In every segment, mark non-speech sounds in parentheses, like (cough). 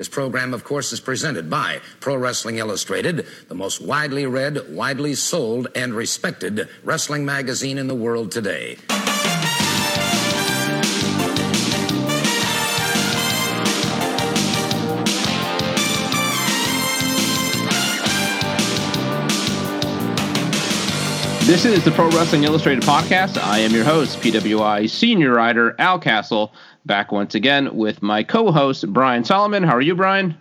This program, of course, is presented by Pro Wrestling Illustrated, the most widely read, widely sold, and respected wrestling magazine in the world today. This is the Pro Wrestling Illustrated podcast. I am your host, PWI senior writer Al Castle, back once again with my co-host Brian Solomon. How are you, Brian?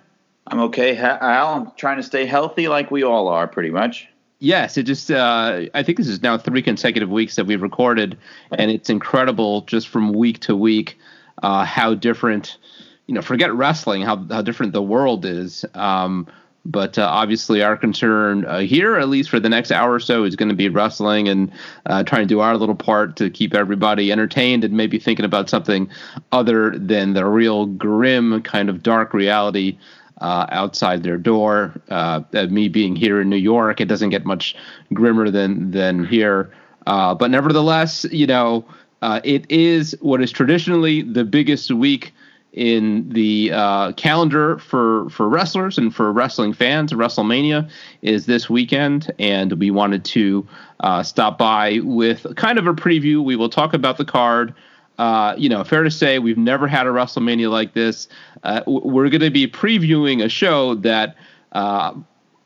I'm okay, Al. I'm trying to stay healthy, like we all are, pretty much. Yes, it just uh, I think this is now three consecutive weeks that we've recorded, and it's incredible just from week to week uh, how different. You know, forget wrestling, how how different the world is. Um, but uh, obviously, our concern uh, here, at least for the next hour or so, is going to be wrestling and uh, trying to do our little part to keep everybody entertained and maybe thinking about something other than the real grim kind of dark reality uh, outside their door. Uh, me being here in New York, it doesn't get much grimmer than than here. Uh, but nevertheless, you know, it is what is traditionally the biggest week in the uh, calendar for for wrestlers and for wrestling fans. WrestleMania is this weekend, and we wanted to uh, stop by with kind of a preview. We will talk about the card. Uh, you know, fair to say we've never had a WrestleMania like this. Uh, we're going to be previewing a show that uh,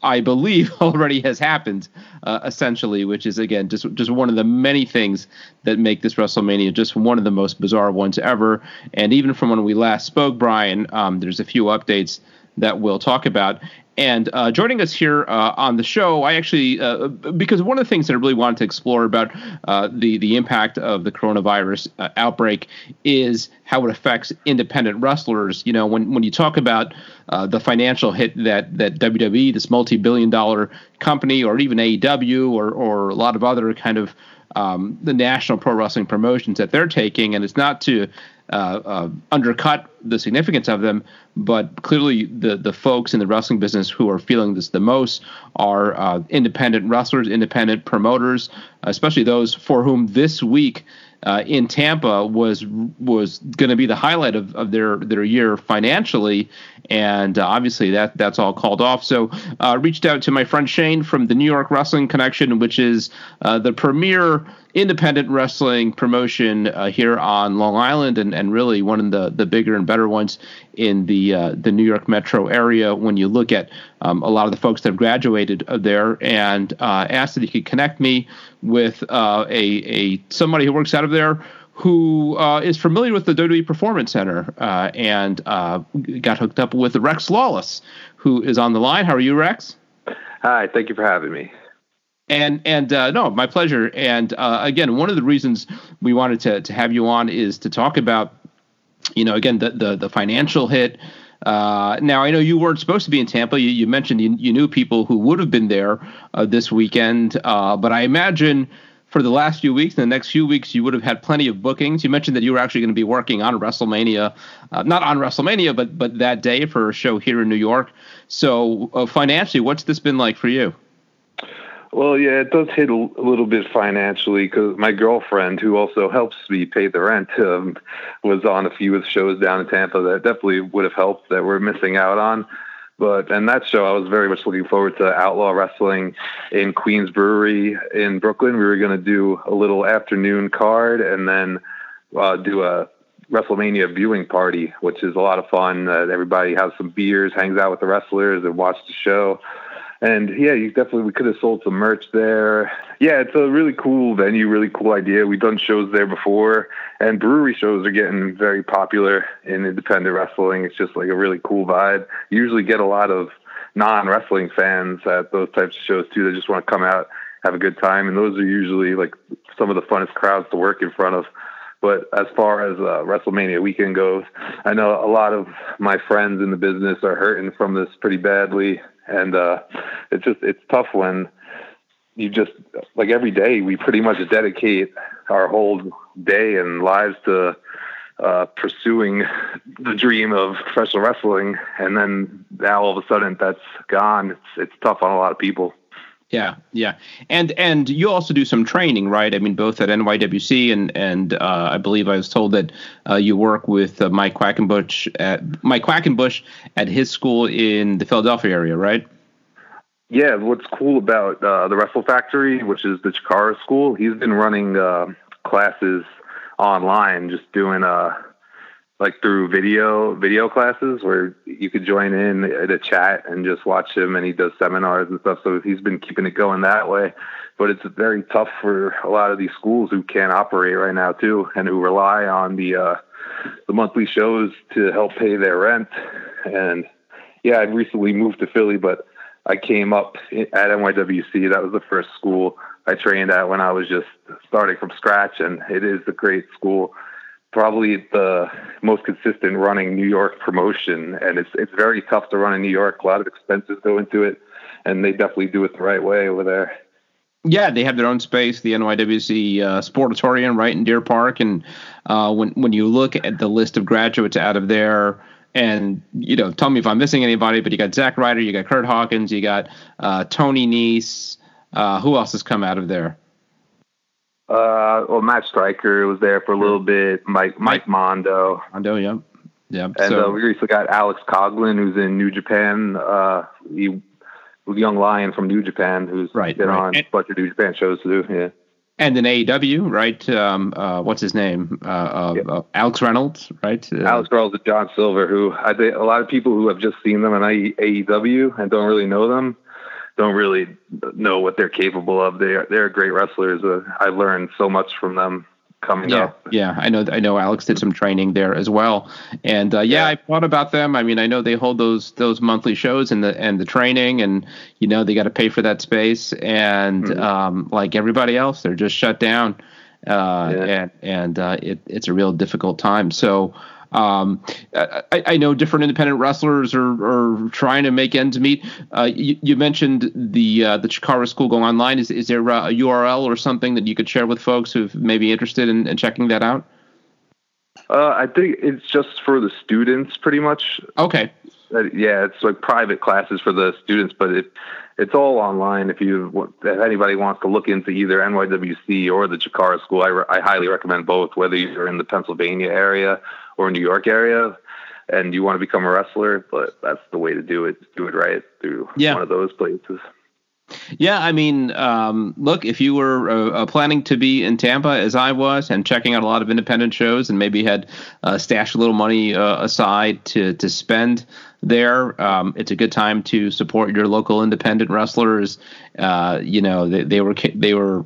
I believe (laughs) already has happened, uh, essentially, which is again just just one of the many things that make this WrestleMania just one of the most bizarre ones ever. And even from when we last spoke, Brian, um, there's a few updates that we'll talk about. And uh, joining us here uh, on the show, I actually uh, because one of the things that I really wanted to explore about uh, the the impact of the coronavirus uh, outbreak is how it affects independent wrestlers. You know, when when you talk about uh, the financial hit that that WWE, this multi billion dollar company, or even AEW, or or a lot of other kind of um, the national pro wrestling promotions that they're taking, and it's not to uh, uh, undercut the significance of them, but clearly the the folks in the wrestling business who are feeling this the most are uh, independent wrestlers, independent promoters, especially those for whom this week uh, in Tampa was was going to be the highlight of, of their their year financially, and uh, obviously that that's all called off. So uh, reached out to my friend Shane from the New York Wrestling Connection, which is uh, the premier independent wrestling promotion uh, here on Long Island, and, and really one of the, the bigger and better ones in the uh, the New York metro area. When you look at um, a lot of the folks that have graduated there, and uh, asked that he could connect me with uh, a a somebody who works out of there who uh, is familiar with the WWE Performance Center uh, and uh, got hooked up with Rex Lawless, who is on the line. How are you, Rex? Hi, thank you for having me. And and uh, no, my pleasure. And uh, again, one of the reasons we wanted to to have you on is to talk about, you know, again the the, the financial hit. Uh, now I know you weren't supposed to be in Tampa. You, you mentioned you, you, knew people who would have been there uh, this weekend, uh, but I imagine for the last few weeks, and the next few weeks, you would have had plenty of bookings. You mentioned that you were actually going to be working on WrestleMania, uh, not on WrestleMania, but but that day for a show here in New York. So uh, financially, what's this been like for you? Well, yeah, it does hit a little bit financially because my girlfriend, who also helps me pay the rent, um, was on a few of the shows down in Tampa that definitely would have helped that we're missing out on. But and that show, I was very much looking forward to Outlaw Wrestling in Queens Brewery in Brooklyn. We were going to do a little afternoon card and then uh, do a WrestleMania viewing party, which is a lot of fun. Uh, everybody has some beers, hangs out with the wrestlers, and watch the show and yeah, you definitely we could have sold some merch there. Yeah, it's a really cool venue, really cool idea. We've done shows there before, and brewery shows are getting very popular in independent wrestling. It's just like a really cool vibe. You usually get a lot of non wrestling fans at those types of shows too. They just want to come out, have a good time, and those are usually like some of the funnest crowds to work in front of. But as far as uh, WrestleMania weekend goes, I know a lot of my friends in the business are hurting from this pretty badly and uh, it's just it's tough when you just like every day we pretty much dedicate our whole day and lives to uh, pursuing the dream of professional wrestling, and then now all of a sudden that's gone. It's it's tough on a lot of people. Yeah, yeah, and and you also do some training, right? I mean, both at NYWC and and uh, I believe I was told that uh, you work with uh, Mike Quackenbush at Mike Quackenbush at his school in the Philadelphia area, right? Yeah, what's cool about uh, the Wrestle Factory, which is the Chikara school, he's been running uh, classes online, just doing uh, like through video video classes where you could join in at a chat and just watch him and he does seminars and stuff. So he's been keeping it going that way. But it's very tough for a lot of these schools who can't operate right now too and who rely on the uh the monthly shows to help pay their rent. And yeah i recently moved to philly but i came up at nywc that was the first school i trained at when i was just starting from scratch and it is a great school probably the most consistent running New York promotion, and it's it's very tough to run in New York. A lot of expenses go into it, and they definitely do it the right way over there. Yeah, they have their own space, the NYWC uh, Sportatorium, right in Deer Park, and uh, when when you look at the list of graduates out of there. And you know, tell me if I'm missing anybody, but you got Zack Ryder, you got Kurt Hawkins, you got uh, Tony Nese. Uh, who else has come out of there? Uh, well, Matt Striker was there for a little bit. Mike Mike Mondo. Mondo, yep, yep. And so, uh, we recently got Alex Coughlin, who's in New Japan. Uh, he young lion from New Japan, who's right, been right. on a bunch of New Japan shows too. Yeah. And in AEW, right? Um, uh, what's his name? Uh, uh, Yep. uh, Alex Reynolds, right? Uh, Alex Reynolds and John Silver, who I think a lot of people who have just seen them in AEW and don't really know them, don't really know what they're capable of. They are they're great wrestlers. Uh, I learned so much from them coming yeah, up. yeah. I know. I know. Alex did some training there as well, and uh, yeah, Yeah. I thought about them. I mean, I know they hold those those monthly shows and the and the training, and you know they got to pay for that space, and Mhm. um, like everybody else, they're just shut down, uh, Yeah. and and uh, it, it's a real difficult time. So. Um, I, I know different independent wrestlers are, are trying to make ends meet. Uh, you, you mentioned the uh, the Chikara School going online. Is is there a URL or something that you could share with folks who may be interested in, in checking that out? Uh, I think it's just for the students, pretty much. Okay. Uh, yeah, it's like private classes for the students, but it it's all online. If you if anybody wants to look into either NYWC or the Chikara School, I, re- I highly recommend both. Whether you're in the Pennsylvania area or New York area, and you want to become a wrestler, but that's the way to do it. Do it right through Yeah. one of those places. Yeah, I mean, um, look, if you were uh, uh, planning to be in Tampa as I was and checking out a lot of independent shows and maybe had uh, stashed a little money uh, aside to to spend there, um, it's a good time to support your local independent wrestlers. Uh, you know, they, they were they were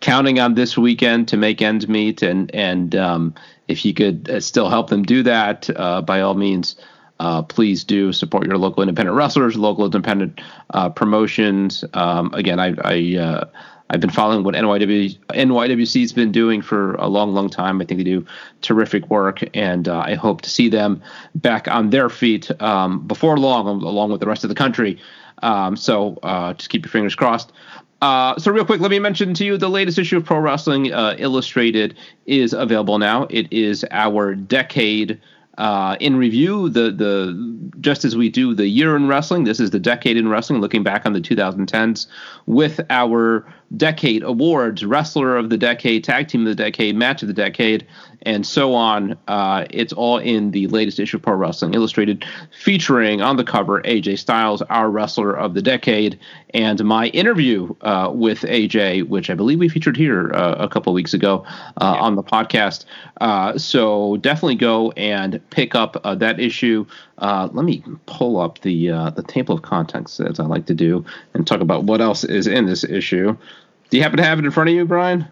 counting on this weekend to make ends meet, and and um, if you could uh, still help them do that, uh, by all means. Uh, please do support your local independent wrestlers, local independent uh, promotions. Um, again, I, I uh, I've been following what NYW NYWC's been doing for a long, long time. I think they do terrific work, and uh, I hope to see them back on their feet um, before long, along with the rest of the country. Um, so uh, just keep your fingers crossed. Uh, so real quick, let me mention to you the latest issue of Pro Wrestling uh, Illustrated is available now. It is our decade uh, in review. The the just as we do the year in wrestling, this is the decade in wrestling, looking back on the 2010s with our decade awards: wrestler of the decade, tag team of the decade, match of the decade, and so on. Uh, it's all in the latest issue of Pro Wrestling Illustrated, featuring on the cover AJ Styles, our wrestler of the decade, and my interview uh, with AJ, which I believe we featured here uh, a couple weeks ago uh, on the podcast. Uh, so definitely go and pick up uh, that issue. Uh, let me pull up the uh, the table of contents as I like to do and talk about what else is in this issue. Do you happen to have it in front of you, Brian?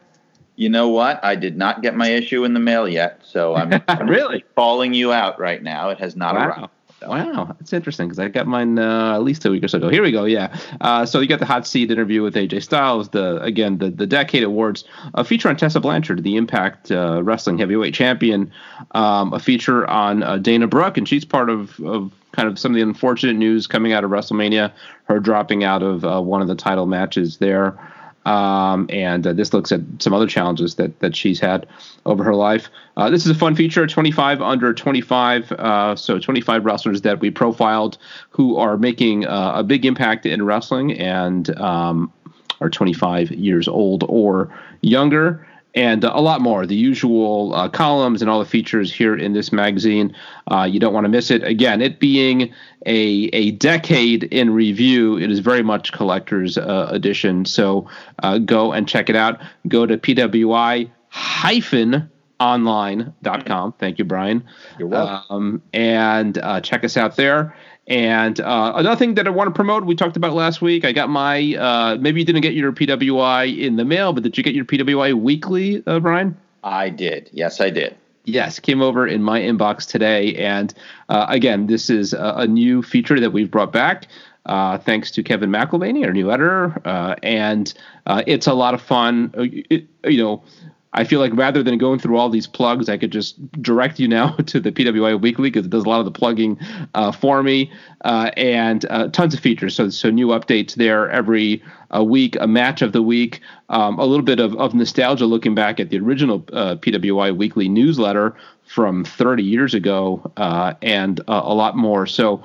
You know what? I did not get my issue in the mail yet, so I'm, (laughs) I'm Really? calling you out right now. It has not arrived. Wow. That's interesting because I got mine uh, at least a week or so ago. Here we go. Yeah. Uh, so you got the hot seat interview with AJ Styles. The again the the Decade Awards. A feature on Tessa Blanchard, the Impact uh, Wrestling Heavyweight Champion. Um, a feature on uh, Dana Brooke, and she's part of of kind of some of the unfortunate news coming out of WrestleMania. Her dropping out of uh, one of the title matches there. Um, and uh, this looks at some other challenges that that she's had over her life. Uh, this is a fun feature: 25 under 25. Uh, so 25 wrestlers that we profiled who are making uh, a big impact in wrestling, and um, are 25 years old or younger and uh, a lot more. The usual uh, columns and all the features here in this magazine. Uh, you don't want to miss it. Again, it being a a decade in review, it is very much collector's uh, edition. So uh, go and check it out. Go to pwi hyphen online.com. Thank you, Brian. You're welcome. Um, and uh, check us out there. And uh, another thing that I want to promote, we talked about last week. I got my uh, maybe you didn't get your PWI in the mail, but did you get your PWI weekly, uh, Brian? I did. Yes, I did. Yes, came over in my inbox today. And uh, again, this is a, a, new feature that we've brought back. Uh, thanks to Kevin McElvaney, our new editor, uh, and it's a lot of fun. It, you know, I feel like rather than going through all these plugs, I could just direct you now (laughs) to the PWI Weekly because it does a lot of the plugging uh, for me, uh, and uh, tons of features. So, so new updates there every uh, week, a match of the week, um, a little bit of, of nostalgia looking back at the original uh, PWI Weekly newsletter from 30 years ago, uh, and a lot more. So,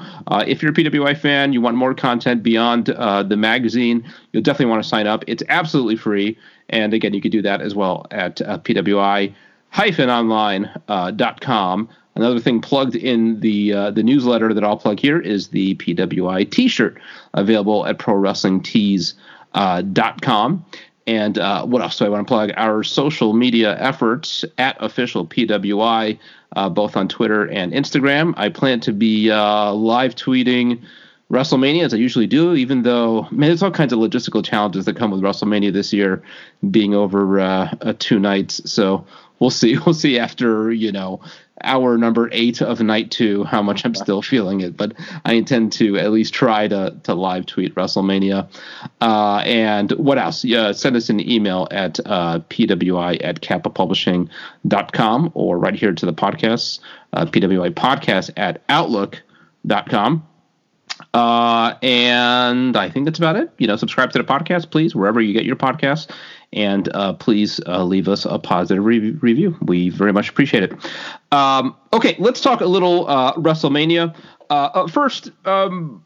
if you're a PWI fan, you want more content beyond the magazine, you'll definitely want to sign up. It's absolutely free. And again, you could do that as well at uh, pwi-online.com. Uh, Another thing plugged in the uh, the newsletter that I'll plug here is the PWI T-shirt available at ProWrestlingTees.com. Uh, and uh, what else do I want to plug? Our social media efforts at official PWI, uh, both on Twitter and Instagram. I plan to be uh, live tweeting WrestleMania as I usually do, even though man, there's all kinds of logistical challenges that come with WrestleMania this year, being over uh, two nights. So we'll see. (laughs) We'll see after you know hour number eight of night two how much I'm still feeling it. But I intend to at least try to to live tweet WrestleMania. Uh, and what else? Yeah, send us an email at uh, pwi at kappapublishing.com or right here to the podcast, uh, pwi podcast at outlook.com. Uh, and I think that's about it. You know, subscribe to the podcast, please, wherever you get your podcasts. And uh, please uh, leave us a positive re- review. We very much appreciate it. Um, okay, let's talk a little uh, WrestleMania. Uh, uh, first, um,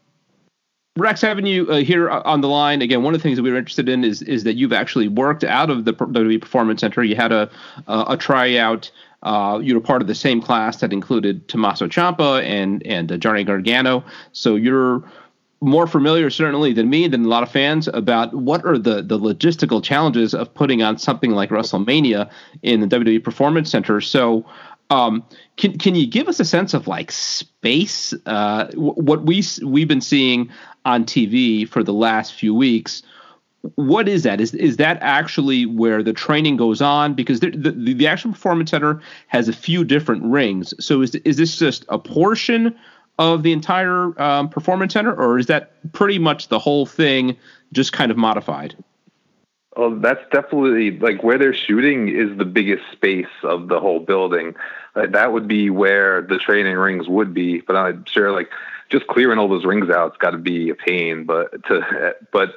Rex, having you uh, here on the line again, one of the things that we were interested in is is that you've actually worked out of the WWE Performance Center. You had a a, a tryout uh, you were part of the same class that included Tommaso Ciampa and and uh, Johnny Gargano. So you're more familiar certainly than me than a lot of fans about what are the the logistical challenges of putting on something like WrestleMania in the WWE Performance Center. So um, can can you give us a sense of like space? Uh, what we we've been seeing on TV for the last few weeks what is that? Is is that actually where the training goes on? Because the, the, the actual performance center has a few different rings. So is is this just a portion of the entire um, performance center, or is that pretty much the whole thing, just kind of modified? Oh, that's definitely like where they're shooting is the biggest space of the whole building. Uh, that would be where the training rings would be. But I'm sure like just clearing all those rings out, it's got to be a pain. But to (laughs) but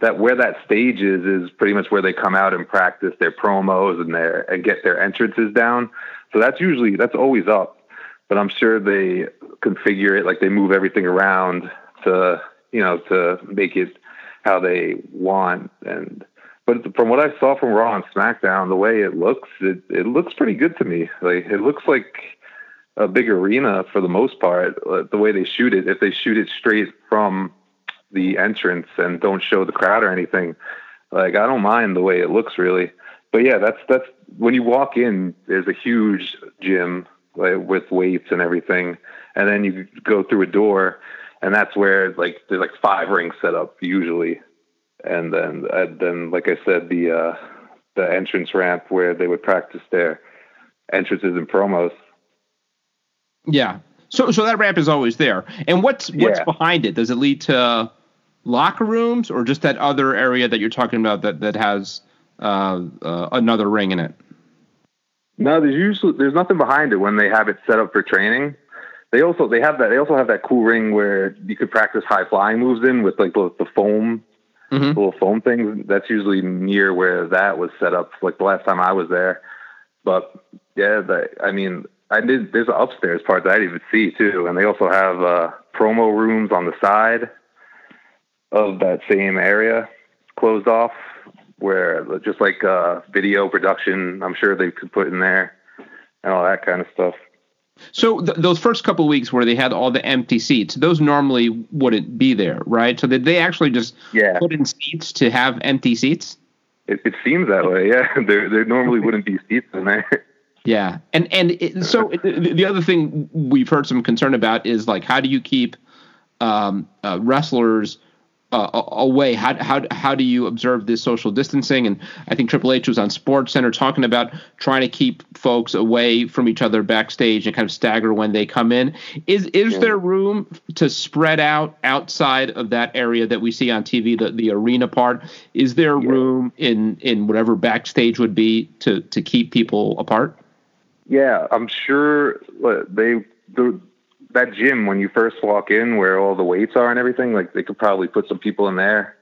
that where that stage is is pretty much where they come out and practice their promos and their and get their entrances down. So that's usually that's always up. But I'm sure they configure it like they move everything around to you know to make it how they want and but from what I saw from Raw and SmackDown, the way it looks, it it looks pretty good to me. Like it looks like a big arena for the most part. Uh, the way they shoot it, if they shoot it straight from the entrance and don't show the crowd or anything. Like I don't mind the way it looks really. But yeah, that's that's when you walk in, there's a huge gym with weights and everything, and then you go through a door, and that's where like there's like five rings set up usually, and then uh, then like I said, the uh, the entrance ramp where they would practice their entrances and promos. Yeah. So so that ramp is always there. And what's what's yeah. behind it? Does it lead to locker rooms or just that other area that you're talking about that that has uh, uh, another ring in it? No, there's usually there's nothing behind it when they have it set up for training. They also they have that they also have that cool ring where you could practice high flying moves in with like the, the foam mm-hmm. little foam things. That's usually near where that was set up. Like the last time I was there, but yeah, the, I mean, I did. There's an upstairs part that I didn't even see too, and they also have uh, promo rooms on the side of that same area. closed off, where just like uh, video production, I'm sure they could put in there and all that kind of stuff. So th- those first couple weeks where they had all the empty seats, those normally wouldn't be there, right? So did they actually just yeah. put in seats to have empty seats? It, it seems that way. Yeah, (laughs) there there normally wouldn't be seats in there. (laughs) Yeah, and and it, so the other thing we've heard some concern about is like how do you keep um, uh, wrestlers uh, away? How, how, how do you observe this social distancing? And I think Triple H was on Sports Center talking about trying to keep folks away from each other backstage and kind of stagger when they come in. Is is yeah. there room to spread out outside of that area that we see on TV, the, the arena part? Is there yeah. room in in whatever backstage would be to to keep people apart? Yeah, I'm sure they the that gym when you first walk in where all the weights are and everything like they could probably put some people in there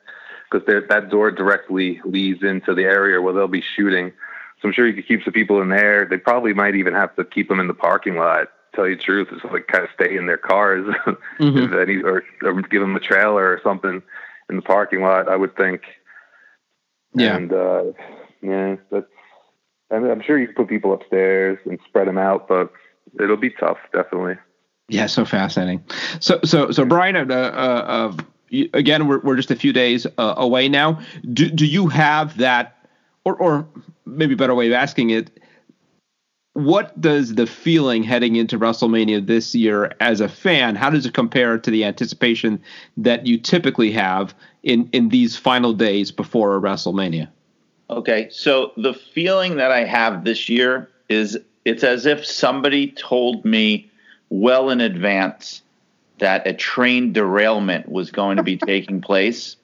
because that door directly leads into the area where they'll be shooting. So i'm sure you could keep some people in there. They probably might even have to keep them in the parking lot. Tell you the truth it's like kind of stay in their cars (laughs) mm-hmm. or, or give them a trailer or something in the parking lot i would think. Yeah. And uh yeah that's I mean, i'm sure you could put people upstairs and spread them out but it'll be tough definitely yeah, so fascinating. So, so, so, Brian, uh, uh, uh, again, we're we're just a few days uh, away now. Do do you have that, or or maybe better way of asking it? What does the feeling heading into WrestleMania this year as a fan? How does it compare to the anticipation that you typically have in in these final days before a WrestleMania? Okay, so the feeling that I have this year is it's as if somebody told me well in advance that a train derailment was going to be (laughs) taking place.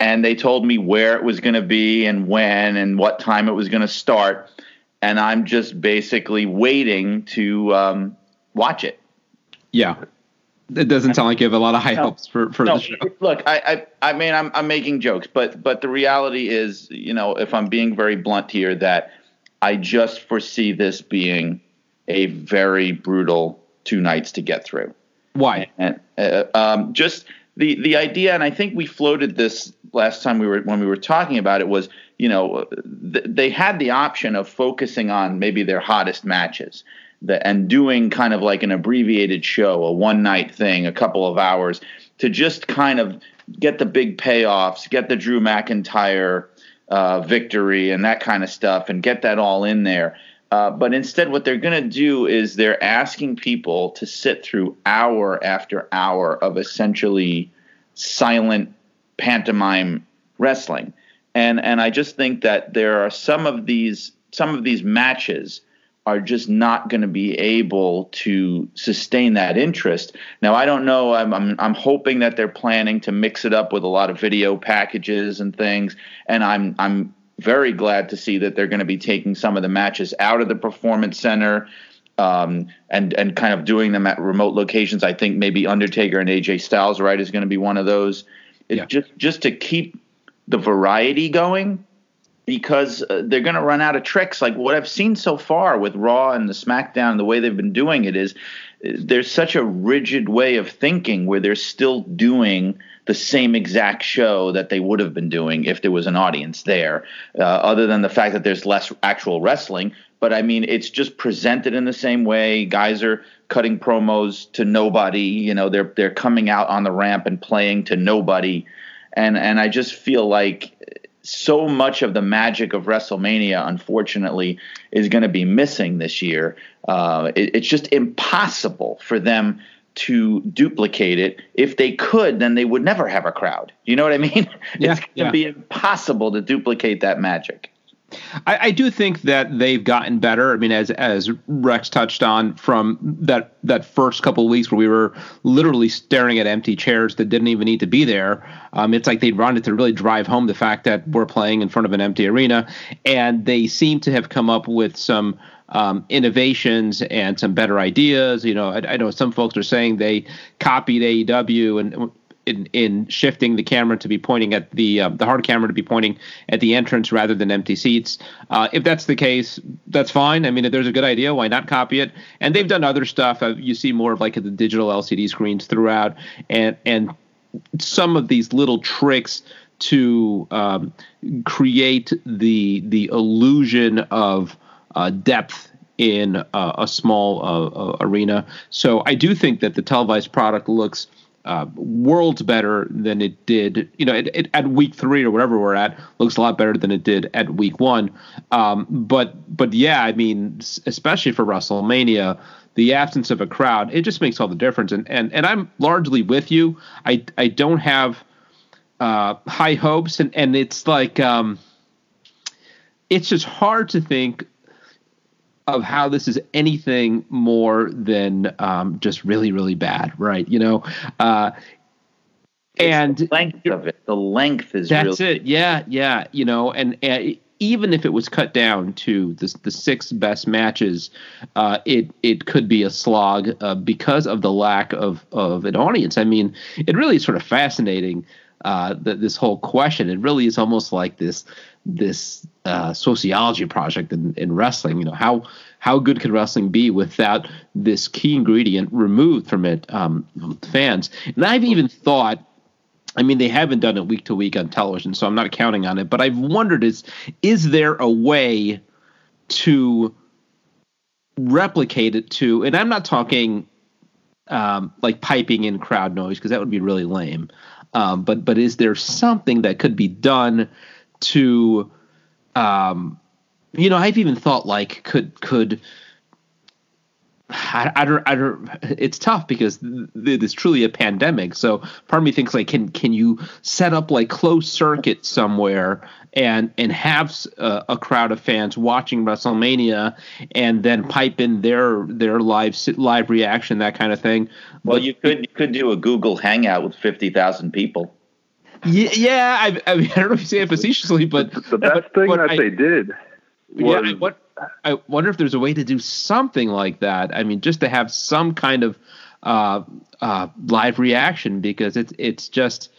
And they told me where it was going to be and when and what time it was going to start. And I'm just basically waiting to um, watch it. Yeah. It doesn't sound like you have a lot of high no, hopes for, for no, the show. Look, I, I, I mean, I'm, I'm making jokes, but, but the reality is, you know, if I'm being very blunt here, that I just foresee this being a very brutal two nights to get through. Why? And uh, um, just the the idea, and I think we floated this last time we were when we were talking about it was, you know, th- they had the option of focusing on maybe their hottest matches. The, and doing kind of like an abbreviated show, a one night thing, a couple of hours, to just kind of get the big payoffs, get the Drew McIntyre uh, victory and that kind of stuff, and get that all in there. Uh, but instead, what they're going to do is they're asking people to sit through hour after hour of essentially silent pantomime wrestling, and and I just think that there are some of these some of these matches are just not going to be able to sustain that interest. Now, I don't know. I'm, I'm, I'm hoping that they're planning to mix it up with a lot of video packages and things, and I'm I'm very glad to see that they're going to be taking some of the matches out of the performance center um, and and kind of doing them at remote locations. I think maybe Undertaker and AJ Styles right is going to be one of those. Yeah. Just just to keep the variety going because uh, they're going to run out of tricks. Like what I've seen so far with Raw and the SmackDown, the way they've been doing it is there's such a rigid way of thinking where they're still doing the same exact show that they would have been doing if there was an audience there, uh, other than the fact that there's less actual wrestling. But I mean, it's just presented in the same way. Guys are cutting promos to nobody. You know, they're they're coming out on the ramp and playing to nobody, and and I just feel like so much of the magic of WrestleMania, unfortunately, is going to be missing this year. Uh, it, it's just impossible for them to duplicate it. If they could, then they would never have a crowd. You know what I mean? (laughs) Yeah, it's going to yeah. be impossible to duplicate that magic. I, I, do think that they've gotten better. I mean, as as Rex touched on from that that first couple of weeks where we were literally staring at empty chairs that didn't even need to be there. Um, it's like they wanted to really drive home the fact that we're playing in front of an empty arena, and they seem to have come up with some um, innovations and some better ideas. You know, I, I, know some folks are saying they copied AEW and in, in shifting the camera to be pointing at the uh, the hard camera to be pointing at the entrance rather than empty seats. Uh, if that's the case, that's fine. I mean, if there's a good idea, why not copy it? And they've done other stuff. Uh, you see more of like the digital LCD screens throughout, and and some of these little tricks to um, create the the illusion of uh, depth in uh, a small uh, arena. So I do think that the televised product looks uh, worlds better than it did. You know, it, it, at week three or whatever we're at, looks a lot better than it did at week one. Um, but but yeah, I mean, especially for WrestleMania, the absence of a crowd, it just makes all the difference. And and and I'm largely with you. I I don't have uh, high hopes, and and it's like um, it's just hard to think of how this is anything more than um, just really really bad, right? You know, uh, and the length of it. The length is that's really- it. Yeah, yeah. You know, and, and even if it was cut down to the the six best matches, uh, it it could be a slog uh, because of the lack of of an audience. I mean, it really is sort of fascinating. Uh, this whole question, it really is almost like this this uh, sociology project in, in wrestling. You know, how how good could wrestling be without this key ingredient removed from it, um, fans? And I've even thought I mean, they haven't done it week to week on television, so I'm not counting on it. But I've wondered is is there a way to replicate it to? And I'm not talking um, like piping in crowd noise because that would be really lame. Um, but but is there something that could be done to, um, you know, I've even thought like could could I, I, don't, I don't, it's tough because it's truly a pandemic. So part of me thinks like, can can you set up like closed circuit somewhere and and have a, a crowd of fans watching WrestleMania and then pipe in their their live live reaction, that kind of thing. Well, But- you could you could do a Google Hangout with fifty thousand people. yeah, yeah. I, I, mean, (laughs) I don't know if you say it facetiously, but The best but- thing but that I- they did yeah, was I, what, I wonder if there's a way to do something like that. I mean, just to have some kind of uh, uh, live reaction because it's it's just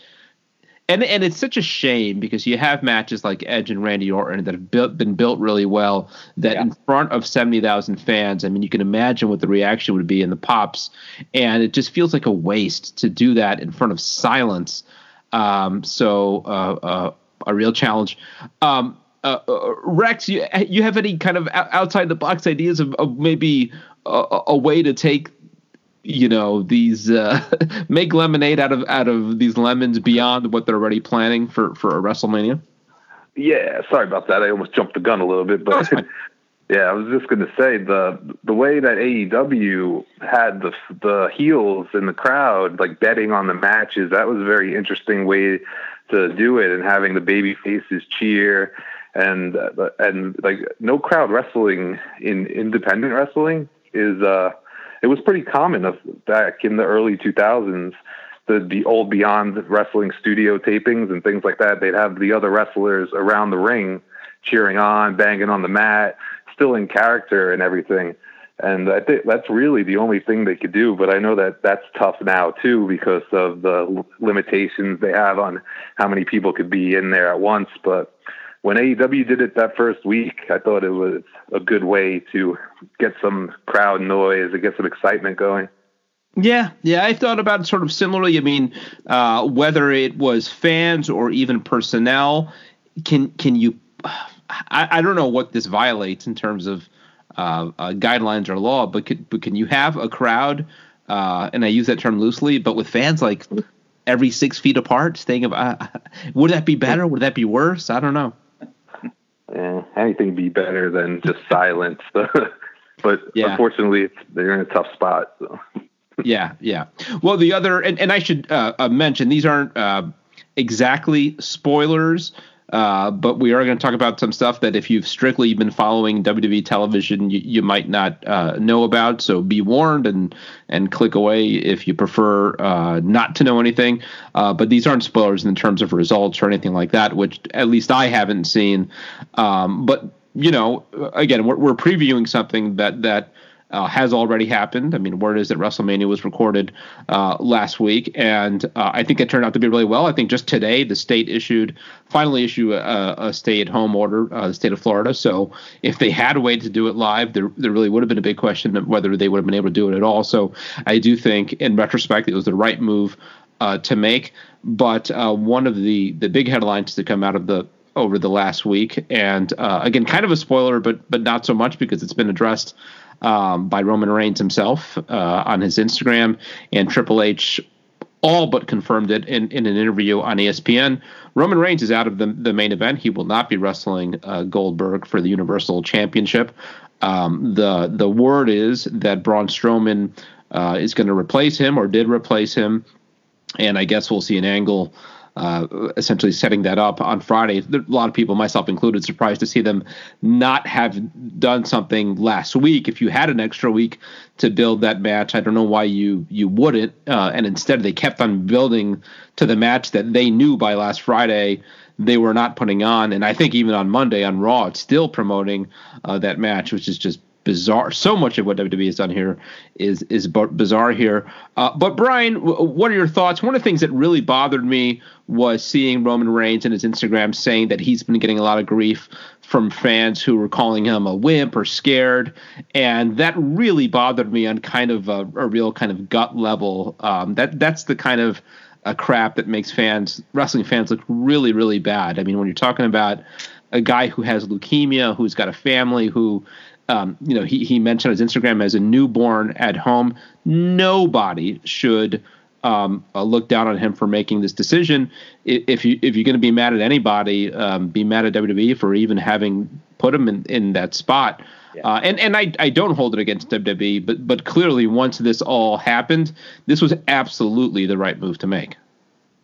and and it's such a shame because you have matches like Edge and Randy Orton that have built, been built really well that Yeah. in front of seventy thousand fans. I mean, you can imagine what the reaction would be in the pops, and it just feels like a waste to do that in front of silence. Um, so uh, uh, a real challenge. Um, uh, uh, Rex, you you have any kind of outside the box ideas of, of maybe a, a way to take you know these uh, (laughs) make lemonade out of out of these lemons beyond what they're already planning for for a WrestleMania? Yeah, sorry about that. I almost jumped the gun a little bit, but (laughs) yeah, I was just going to say the the way that AEW had the the heels in the crowd like betting on the matches. That was a very interesting way to do it, and having the baby faces cheer and uh, and like no crowd wrestling in independent wrestling is uh it was pretty common of back in the early 2000s the the old Beyond Wrestling studio tapings and things like that. They'd have the other wrestlers around the ring cheering on, banging on the mat, still in character and everything. And I think that's really the only thing they could do. But I know that that's tough now too because of the limitations they have on how many people could be in there at once. But when AEW did it that first week, I thought it was a good way to get some crowd noise and get some excitement going. Yeah, yeah, I thought about it sort of similarly. I mean, uh, whether it was fans or even personnel, can can you? I, I don't know what this violates in terms of uh, uh, guidelines or law, but could, but can you have a crowd? Uh, and I use that term loosely, but with fans like every six feet apart, staying about, (laughs) would that be better? Would that be worse? I don't know. Eh, anything be better than just silence. (laughs) but Yeah. unfortunately, it's, they're in a tough spot. So. yeah, yeah. Well, the other, and, and I should uh, uh, mention these aren't uh, exactly spoilers, uh, but we are going to talk about some stuff that if you've strictly been following WWE television, you, you might not uh, know about. So be warned and and click away if you prefer uh, not to know anything. Uh, but these aren't spoilers in terms of results or anything like that, which at least I haven't seen. Um, but you know, again, we're, we're previewing something that that uh, has already happened. I mean, word is that WrestleMania was recorded uh, last week, and uh, I think it turned out to be really well. I think just today the state issued, finally issued a, a stay-at-home order, uh, the state of Florida. So if they had a way to do it live, there there really would have been a big question of whether they would have been able to do it at all. So I do think, in retrospect, it was the right move. uh, to make. But uh, one of the the big headlines to come out of the over the last week, and again, kind of a spoiler, but but not so much because it's been addressed um, by Roman Reigns himself uh, on his Instagram, and Triple H all but confirmed it in, in an interview on ESPN. Roman Reigns is out of the, the main event. He will not be wrestling uh, Goldberg for the Universal Championship. Um, the the word is that Braun Strowman uh, is going to replace him or did replace him, and I guess we'll see an angle uh, essentially setting that up on Friday. A lot of people, myself included, surprised to see them not have done something last week. If you had an extra week to build that match, I don't know why you you wouldn't. Uh, and instead, they kept on building to the match that they knew by last Friday they were not putting on. And I think even on Monday on Raw, it's still promoting uh, that match, which is just bizarre. So much of what WWE has done here is is bizarre here. Uh, but Brian, what are your thoughts? One of the things that really bothered me was seeing Roman Reigns in his Instagram saying that he's been getting a lot of grief from fans who were calling him a wimp or scared, and that really bothered me on kind of a, a real kind of gut level. Um, that that's the kind of a crap that makes fans, wrestling fans, look really, really bad. I mean, when you're talking about a guy who has leukemia, who's got a family, who um, you know, he, he mentioned his Instagram as a newborn at home. Nobody should um, uh, look down on him for making this decision. If you if you're going to be mad at anybody, um, be mad at WWE for even having put him in, in that spot. Yeah. Uh, and and I, I don't hold it against WWE, but but clearly once this all happened, this was absolutely the right move to make.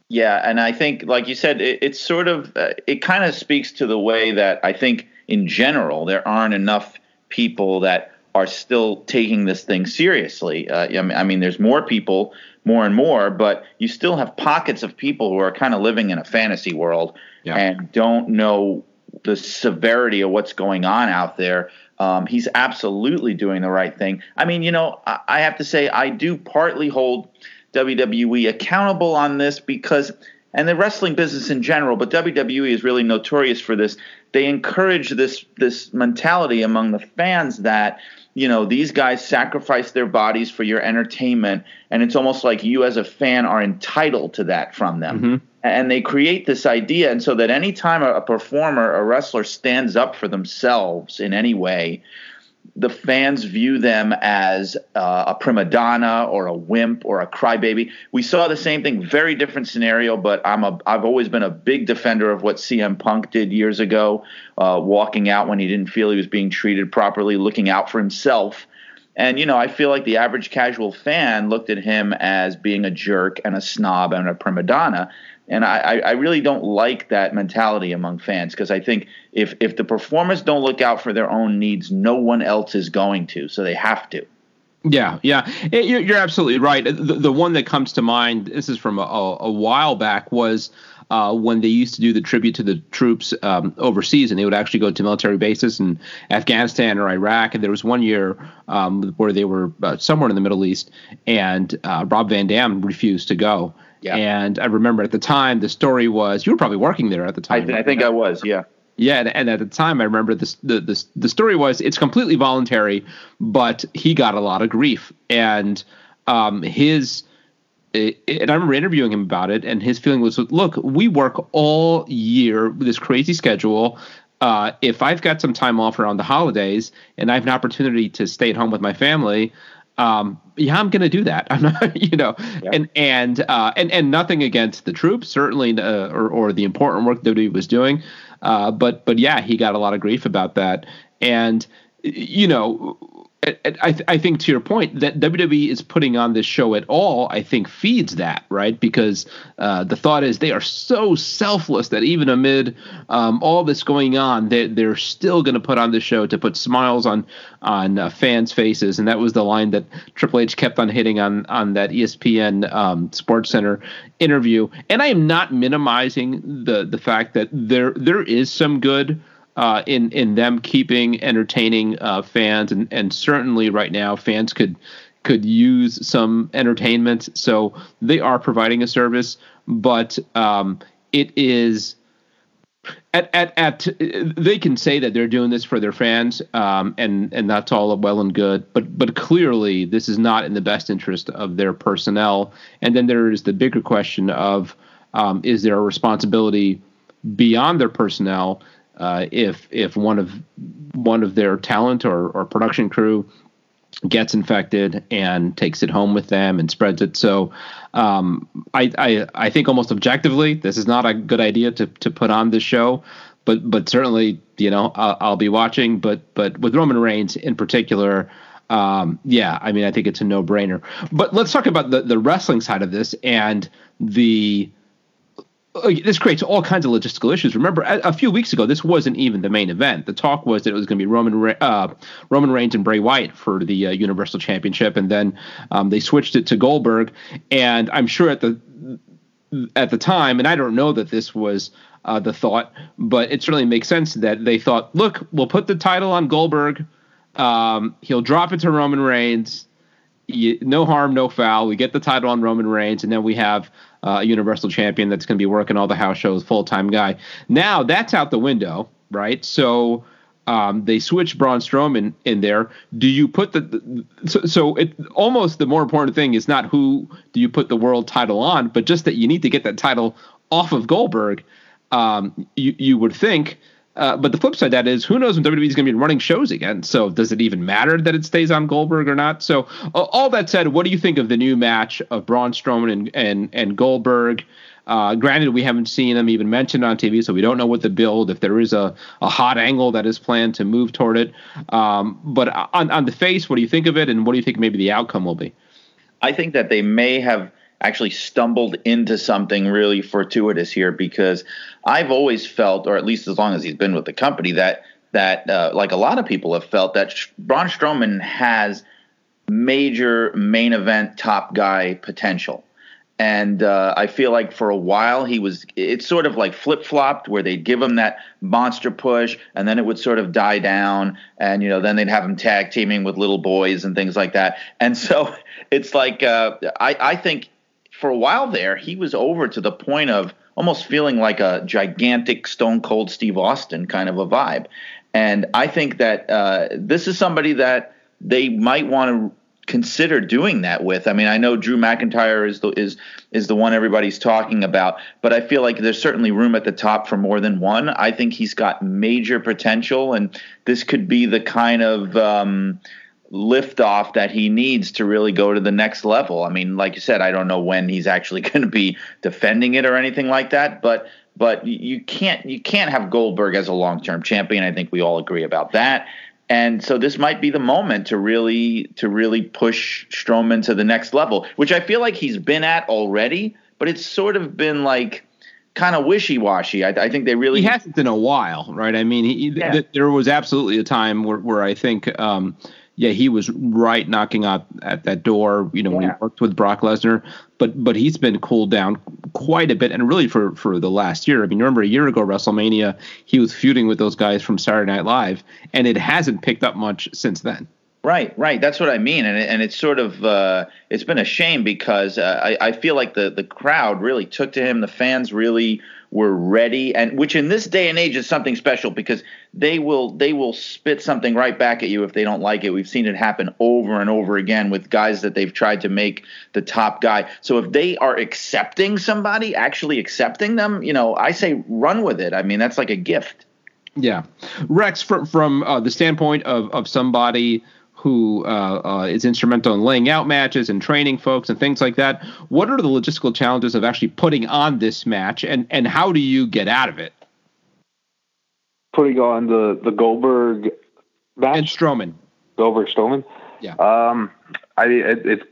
Yeah, and I think, like you said, it, it's sort of uh, it kind of speaks to the way that I think in general there aren't enough people that are still taking this thing seriously. Uh, I mean, there's more people, more and more, but you still have pockets of people who are kind of living in a fantasy world yeah. and don't know the severity of what's going on out there. Um, he's absolutely doing the right thing. I mean, you know, I, I have to say, I do partly hold WWE accountable on this because and the wrestling business in general, but WWE is really notorious for this. They encourage this this mentality among the fans that you know these guys sacrifice their bodies for your entertainment, and it's almost like you as a fan are entitled to that from them. Mm-hmm. And they create this idea, and so that anytime a, a performer, a wrestler stands up for themselves in any way, the fans view them as uh, a prima donna or a wimp or a crybaby. We saw the same thing, very different scenario, but I'm a I've always been a big defender of what CM Punk did years ago, uh, walking out when he didn't feel he was being treated properly, looking out for himself. And you know, I feel like the average casual fan looked at him as being a jerk and a snob and a prima donna. And I, I really don't like that mentality among fans because I think if if the performers don't look out for their own needs, no one else is going to. So they have to. Yeah, yeah, you're absolutely right. The, the one that comes to mind, this is from a, a while back, was uh, when they used to do the tribute to the troops um, overseas, and they would actually go to military bases in Afghanistan or Iraq. And there was one year um, where they were uh, somewhere in the Middle East, and uh, Rob Van Dam refused to go. Yeah. And I remember at the time the story was you were probably working there at the time. I, th- I think I was, yeah. Yeah, and, and, at the time, I remember this, the, the the story was it's completely voluntary, but he got a lot of grief, and um, his and I remember interviewing him about it, and his feeling was, look, we work all year with this crazy schedule. Uh, if I've got some time off around the holidays and I have an opportunity to stay at home with my family, um, yeah, I'm going to do that. (laughs) I'm not, you know, yeah. and and uh, and and nothing against the troops, certainly, uh, or or the important work that he was doing, uh, but but yeah, he got a lot of grief about that, and you know, I, th- I, think to your point that WWE is putting on this show at all, I think feeds that right because uh, the thought is they are so selfless that even amid um, all this going on, they, they're still going to put on this show to put smiles on on uh, fans' faces, and that was the line that Triple H kept on hitting on on that ESPN um, Sports Center interview. And I am not minimizing the the fact that there there is some good uh, in in them keeping entertaining uh, fans, and and certainly right now fans could could use some entertainment. So they are providing a service, but um, it is at, at, at they can say that they're doing this for their fans, um, and and that's all well and good. But but clearly, this is not in the best interest of their personnel. And then there is the bigger question of um, is there a responsibility beyond their personnel uh, if if one of one of their talent or, or production crew gets infected and takes it home with them and spreads it. So um, I, I, I think almost objectively, this is not a good idea to to put on this show. But but certainly you know I'll, I'll be watching. But but with Roman Reigns in particular. Um, yeah, I mean, I think it's a no-brainer. But let's talk about the, the wrestling side of this and the this creates all kinds of logistical issues. Remember, a, a, few weeks ago, this wasn't even the main event. The talk was that it was going to be Roman uh, Roman Reigns and Bray Wyatt for the uh, Universal Championship, and then um, they switched it to Goldberg. And I'm sure at the at the time, and I don't know that this was uh, the thought, but it certainly makes sense that they thought, look, we'll put the title on Goldberg. Um, he'll drop it to Roman Reigns. You, no harm, no foul. We get the title on Roman Reigns, and then we have uh, Universal Champion that's going to be working all the house shows, full time guy. Now that's out the window, right? So um, they switch Braun Strowman in there. Do you put the, the so, so, it almost the more important thing is not who do you put the world title on, but just that you need to get that title off of Goldberg. Um, you you would think uh, but the flip side of that is, who knows when WWE is going to be running shows again? So does it even matter that it stays on Goldberg or not? So uh, all that said, what do you think of the new match of Braun Strowman and and, and Goldberg? Uh, granted, we haven't seen them even mentioned on TV, so we don't know what the build. If there is a, a hot angle that is planned to move toward it, um, but on on the face, what do you think of it, and what do you think maybe the outcome will be? I think that they may have actually stumbled into something really fortuitous here because I've always felt, or at least as long as he's been with the company, that that uh, like a lot of people have felt that Braun Strowman has major main event top guy potential. And uh, I feel like for a while he was, it's sort of like flip flopped where they'd give him that monster push and then it would sort of die down. And, you know, then they'd have him tag teaming with little boys and things like that. And so (laughs) it's like, uh, I, I think for a while there, he was over to the point of almost feeling like a gigantic Stone Cold Steve Austin kind of a vibe. And I think that uh, this is somebody that they might want to consider doing that with. I mean, I know Drew McIntyre is the is is the one everybody's talking about, but I feel like there's certainly room at the top for more than one. I think he's got major potential, and this could be the kind of um, liftoff that he needs to really go to the next level. I mean, like you said, I don't know when he's actually (laughs) going to be defending it or anything like that, but but you can't you can't have Goldberg as a long-term champion. I think we all agree about that. And so this might be the moment to really to really push Strowman to the next level, which I feel like he's been at already, but it's sort of been like kind of wishy-washy. I, I, think they really he hasn't in a while, right? I mean, he, yeah. th- there was absolutely a time where, where I think um, yeah, he was right knocking out at that door, you know, yeah. when he worked with Brock Lesnar. But but he's been cooled down quite a bit, and really for for the last year. I mean, remember a year ago WrestleMania, he was feuding with those guys from Saturday Night Live, and it hasn't picked up much since then. Right, right. That's what I mean, and and it's sort of uh, it's been a shame because uh, I I feel like the the crowd really took to him. The fans really were ready and which in this day and age is something special because they will they will spit something right back at you if they don't like it. We've seen it happen over and over again with guys that they've tried to make the top guy. So if they are accepting somebody actually accepting them you know i say run with it. I mean that's like a gift. Yeah. Rex from from uh, the standpoint of of somebody who uh, uh, is instrumental in laying out matches and training folks and things like that. What are the logistical challenges of actually putting on this match, and and how do you get out of it? Putting on the the Goldberg match and Strowman. Goldberg Strowman. Yeah. Um, I it, it's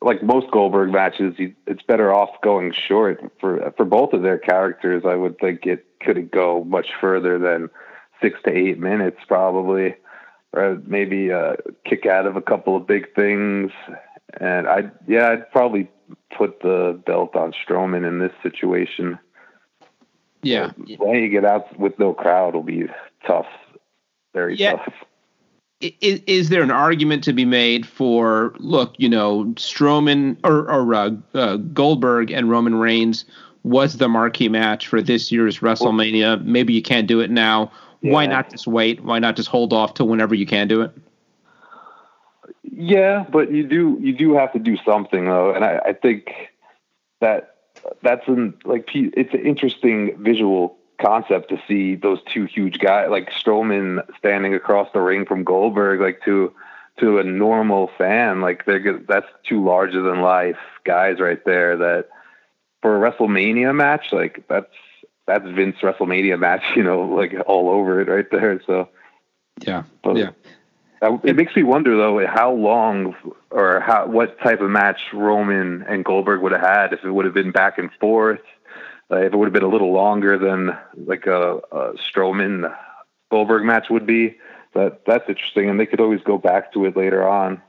like most Goldberg matches. It's better off going short for for both of their characters. I would think it could go much further than six to eight minutes, probably or maybe uh, kick out of a couple of big things. And I, yeah, I'd probably put the belt on Strowman in this situation. Yeah, when you get out with no crowd will be tough, very yeah. tough. Is, is there an argument to be made for look, you know, Strowman or, or uh, uh, Goldberg and Roman Reigns was the marquee match for this year's WrestleMania. Maybe you can't do it now. Yeah. Why not just wait? Why not just hold off till whenever you can do it? Yeah, but you do you do have to do something though, and I, I think that that's an like it's an interesting visual concept to see those two huge guys like Strowman standing across the ring from Goldberg, like to to a normal fan, like they're that's two larger than life guys right there. That for a WrestleMania match, like that's that's Vince WrestleMania match, you know, like all over it right there. So yeah, but, yeah. It makes me wonder though how long or how what type of match Roman and Goldberg would have had if it would have been back and forth, uh, if it would have been a little longer than like a, a Strowman Goldberg match would be that that's interesting, and they could always go back to it later on.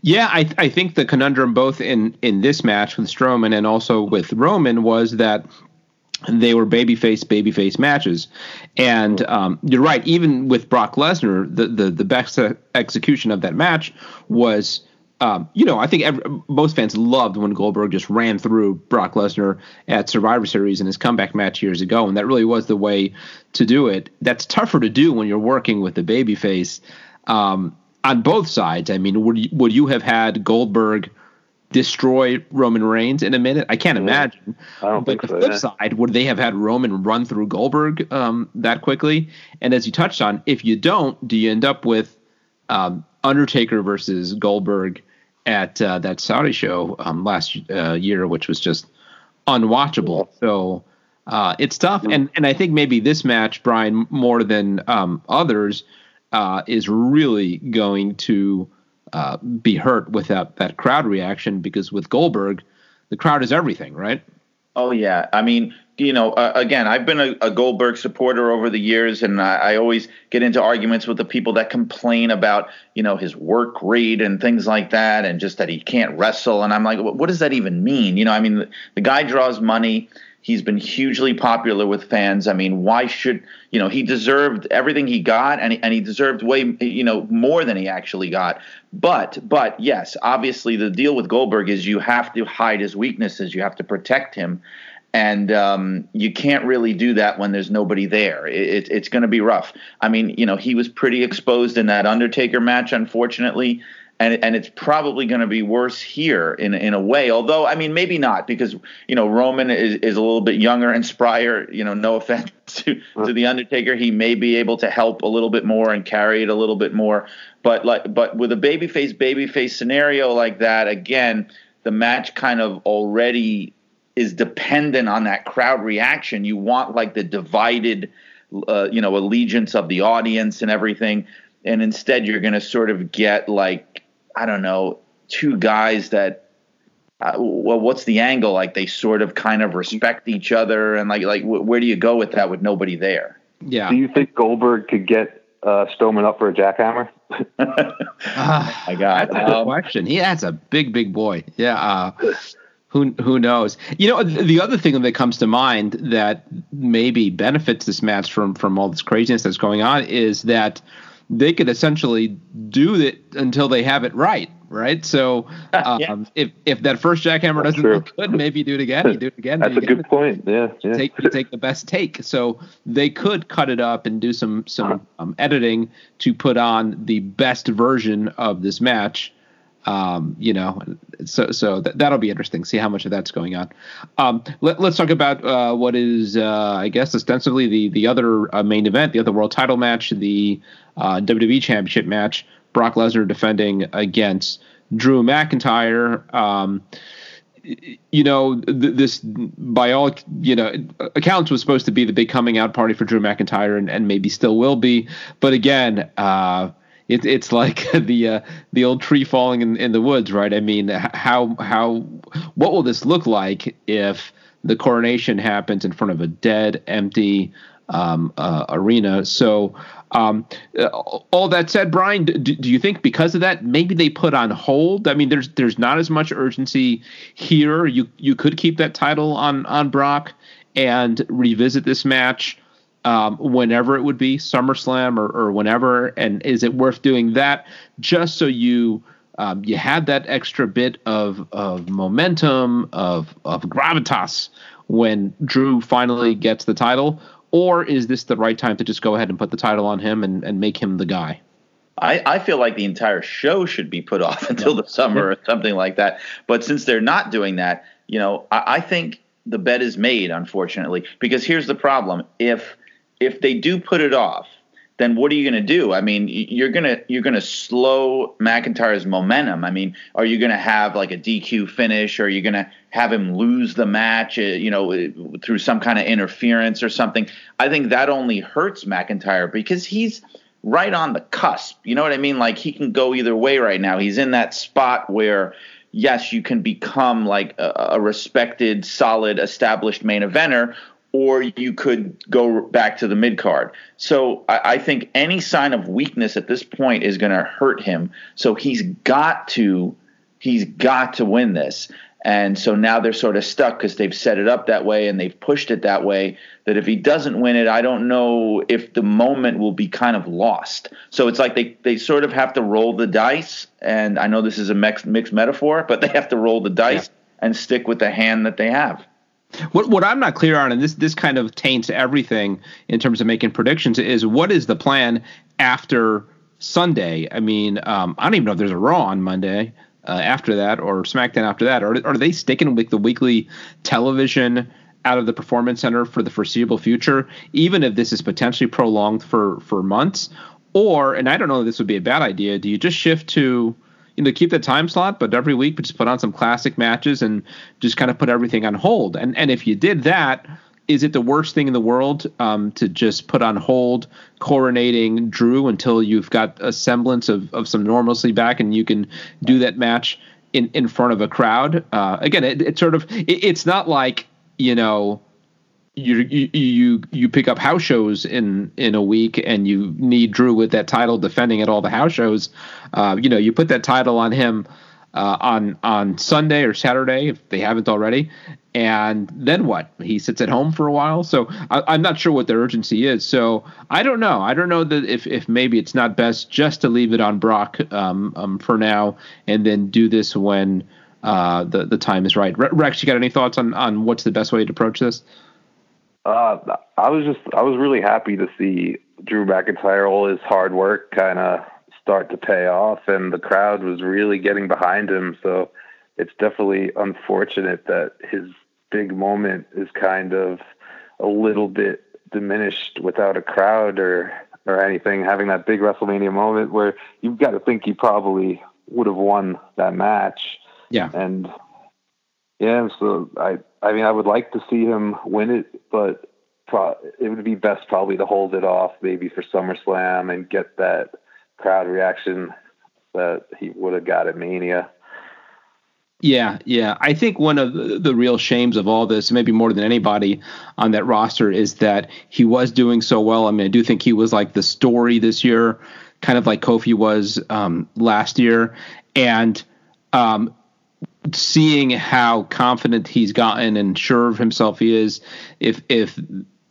Yeah, I I think the conundrum both in in this match with Strowman and also with Roman was that they were babyface babyface matches, and um, you're right. Even with Brock Lesnar, the the the best execution of that match was um, you know, I think every, most fans loved when Goldberg just ran through Brock Lesnar at Survivor Series in his comeback match years ago, and that really was the way to do it. That's tougher to do when you're working with the babyface um, on both sides. I mean, would you, would you have had Goldberg destroy Roman Reigns in a minute? I can't imagine. I don't but think the so, flip yeah. side, would they have had Roman run through Goldberg um, that quickly? And as you touched on, if you don't, do you end up with um, Undertaker versus Goldberg at uh, that Saudi show um, last uh, year, which was just unwatchable. So uh, it's tough, and and I think maybe this match, Brian, more than um, others, uh, is really going to uh, be hurt without that crowd reaction because with Goldberg, the crowd is everything, right? Oh yeah, I mean, you know, uh, again, I've been a, a, Goldberg supporter over the years, and I, I, always get into arguments with the people that complain about, you know, his work rate and things like that, and just that he can't wrestle. And I'm like, what does that even mean? You know, I mean, the, the guy draws money. He's been hugely popular with fans. I mean, why should you know he deserved everything he got, and he, and he deserved way you know more than he actually got. But but yes, obviously the deal with Goldberg is you have to hide his weaknesses. You have to protect him and um, you can't really do that when there's nobody there. It, it's going to be rough. I mean, you know, he was pretty exposed in that Undertaker match, unfortunately, and and it's probably going to be worse here in in a way. Although, I mean, maybe not because you know Roman is, is a little bit younger and sprier. You know, no (laughs) offense to to the Undertaker, he may be able to help a little bit more and carry it a little bit more. But like, but with a babyface babyface scenario like that, again, the match kind of already is dependent on that crowd reaction. You want like the divided, uh, you know, allegiance of the audience and everything, and instead you're going to sort of get like I don't know, two guys that. Uh, well, what's the angle? Like they sort of kind of respect each other, and like like where do you go with that with nobody there? Yeah. Do you think Goldberg could get uh, Strowman up for a jackhammer? uh, I got that's a good um, question. He that's a big, big boy. Yeah. Uh, who who knows? You know, the other thing that comes to mind that maybe benefits this match from from all this craziness that's going on is that they could essentially do it until they have it right, right? So (laughs) um, yeah. if if that first jackhammer doesn't true. look good, maybe you do it again. You do it again. That's a again. good point. Yeah, yeah. Take take the best take. So they could cut it up and do some some um, editing to put on the best version of this match um, you know, so so th- that'll be interesting. See how much of that's going on. Um, let, us talk about uh, what is, uh, I guess, ostensibly the the other uh, main event, the other world title match, the uh, WWE Championship match. Brock Lesnar defending against Drew McIntyre. Um, you know, th- this by all you know accounts was supposed to be the big coming out party for Drew McIntyre, and, and maybe still will be. But again, uh, it, it's like (laughs) the uh, the old tree falling in, in the woods, right? I mean, how how what will this look like if the coronation happens in front of a dead, empty um, uh, arena? So, um, uh, all that said, Brian, do, do, you think because of that, maybe they put on hold? I mean, there's there's not as much urgency here. You you could keep that title on on Brock and revisit this match um, whenever it would be SummerSlam or, or whenever, and is it worth doing that just so you um, you had that extra bit of of momentum of of gravitas when Drew finally gets the title, or is this the right time to just go ahead and put the title on him and, and make him the guy? I, I feel like the entire show should be put off (laughs) until the summer or something like that. But since they're not doing that, you know, I, I think the bet is made, unfortunately, because here's the problem: if if they do put it off, then what are you going to do? I mean, you're gonna you're gonna slow McIntyre's momentum. I mean, are you going to have like a DQ finish, or are you going to have him lose the match, uh, you know, uh, through some kind of interference or something? I think that only hurts McIntyre because he's right on the cusp. You know what I mean? Like he can go either way right now. He's in that spot where yes, you can become like a, a respected, solid, established main eventer, or you could go back to the mid card. So I, I, think any sign of weakness at this point is going to hurt him. So he's got to he's got to win this. And so now they're sort of stuck because they've set it up that way and they've pushed it that way. That if he doesn't win it, I don't know if the moment will be kind of lost. So it's like they, they sort of have to roll the dice. And I know this is a mixed, mixed metaphor, but they have to roll the dice yeah. and stick with the hand that they have. What what I'm not clear on, and this this kind of taints everything in terms of making predictions, is what is the plan after Sunday? I mean, um, I don't even know if there's a Raw on Monday uh, after that or SmackDown after that, or are they sticking with the weekly television out of the Performance Center for the foreseeable future, even if this is potentially prolonged for for months? Or, and I don't know if this would be a bad idea. Do you just shift to you know keep the time slot, but every week but just put on some classic matches and just kind of put everything on hold. And and if you did that, is it the worst thing in the world um, to just put on hold coronating Drew until you've got a semblance of, of some normalcy back and you can do that match in, in front of a crowd? Uh, again, it, it's sort of it, it's not like you know you, you you pick up house shows in in a week and you need Drew with that title defending at all the house shows. Uh, you know, you put that title on him uh, on on Sunday or Saturday if they haven't already, and then what? He sits at home for a while. So I, am not sure what the urgency is. So I don't know. I don't know that if if maybe it's not best just to leave it on Brock um, um, for now and then do this when. Uh, the the time is right. Rex, you got any thoughts on on what's the best way to approach this? Uh, I was just I was really happy to see Drew McIntyre all his hard work kind of start to pay off, and the crowd was really getting behind him. So it's definitely unfortunate that his big moment is kind of a little bit diminished without a crowd or or anything. Having that big WrestleMania moment where you've got to think he probably would have won that match. Yeah, and yeah, so I I mean, I would like to see him win it, but pro- it would be best probably to hold it off maybe for SummerSlam and get that crowd reaction that he would have got at Mania. Yeah, yeah. I think one of the, real shames of all this, maybe more than anybody on that roster, is that he was doing so well. I mean, I do think he was like the story this year, kind of like Kofi was um, last year. And um, seeing how confident he's gotten and sure of himself he is, if if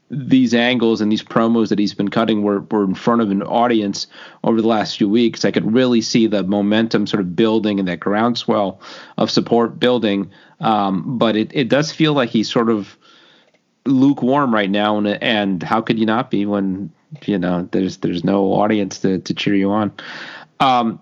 these angles and these promos that he's been cutting were, were in front of an audience over the last few weeks, I could really see the momentum sort of building and that groundswell of support building. Um, but it, it does feel like he's sort of lukewarm right now, and, and how could you not be when you know there's there's no audience to, to cheer you on. Um,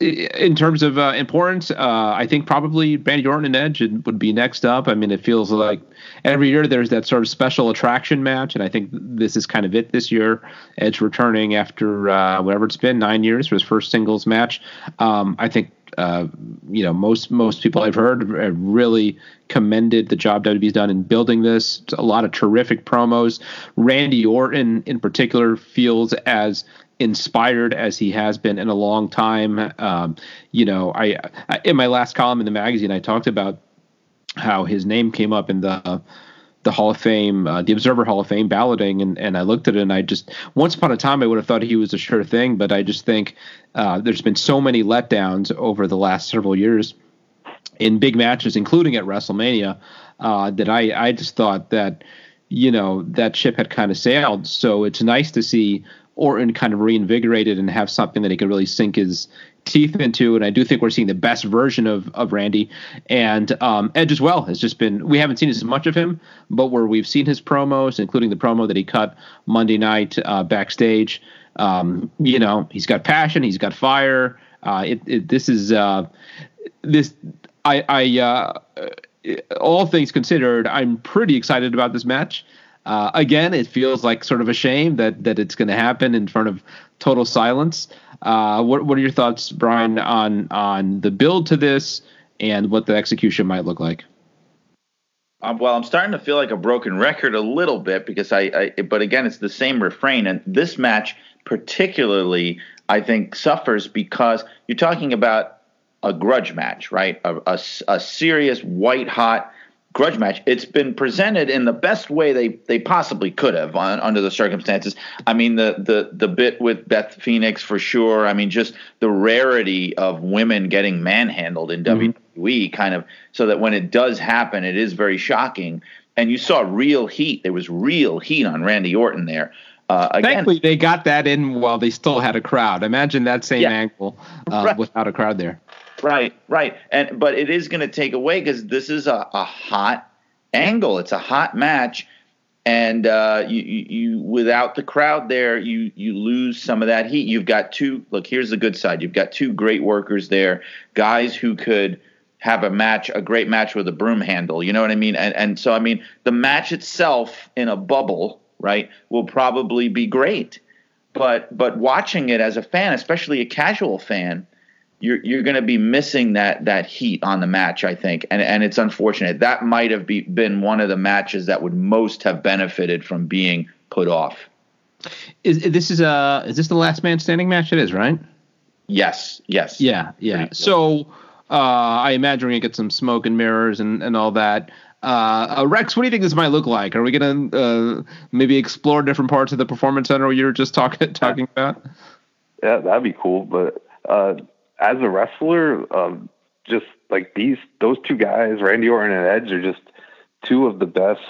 in terms of uh, importance, uh, I think probably Randy Orton and Edge would be next up. I mean, it feels like every year there's that sort of special attraction match, and I think this is kind of it this year. Edge returning after uh, whatever it's been nine years for his first singles match. Um, I think uh, you know most most people I've heard really commended the job WWE's done in building this. It's a lot of terrific promos. Randy Orton in particular feels as inspired as he has been in a long time. Um, you know, I, I, in my last column in the magazine, I talked about how his name came up in the the Hall of Fame, uh, the Observer Hall of Fame balloting, and, and I looked at it and I just once upon a time I would have thought he was a sure thing, but I just think uh, there's been so many letdowns over the last several years in big matches, including at WrestleMania, uh, that I I just thought that you know that ship had kind of sailed. So it's nice to see Orton kind of reinvigorated and have something that he can really sink his teeth into, and I do think we're seeing the best version of of Randy and um, Edge as well. Has just been we haven't seen as much of him, but where we've seen his promos, including the promo that he cut Monday night uh, backstage. Um, you know, he's got passion, he's got fire. Uh, it, it, this is uh, this I I uh, all things considered, I'm pretty excited about this match. Uh, again, it feels like sort of a shame that that it's going to happen in front of total silence. Uh, what what are your thoughts, Brian, on on the build to this and what the execution might look like? Um, well, I'm starting to feel like a broken record a little bit because I, I, but again, it's the same refrain. And this match, particularly, I think suffers because you're talking about a grudge match, right? A, a, a serious white hot grudge match. It's been presented in the best way they, they possibly could have on, under the circumstances. I mean, the, the the bit with Beth Phoenix for sure. I mean, just the rarity of women getting manhandled in mm-hmm. WWE, kind of, so that when it does happen, it is very shocking. And you saw real heat. There was real heat on Randy Orton there. Uh, again, Thankfully, they got that in while they still had a crowd. Imagine that same yeah. angle uh, right. without a crowd there. Right, right. And but it is going to take away because this is a, a hot angle. It's a hot match, and uh, you, you, you without the crowd there, you you lose some of that heat. You've got two. Look, here's the good side. You've got two great workers there, guys who could have a match, a great match with a broom handle. You know what I mean? And and so I mean, the match itself in a bubble, right, will probably be great. But but watching it as a fan, especially a casual fan you're you're going to be missing that that heat on the match, I think, and and it's unfortunate. That might have be, been one of the matches that would most have benefited from being put off. Is this is a is this the last man standing match? It is right. Yes. Yes. Yeah. Yeah. So uh, I imagine we're gonna get some smoke and mirrors and and all that. Uh, uh, Rex, what do you think this might look like? Are we gonna uh, maybe explore different parts of the performance center you were just talking (laughs) talking about? Yeah, that'd be cool. But uh, as a wrestler, um, just like these, those two guys, Randy Orton and Edge, are just two of the best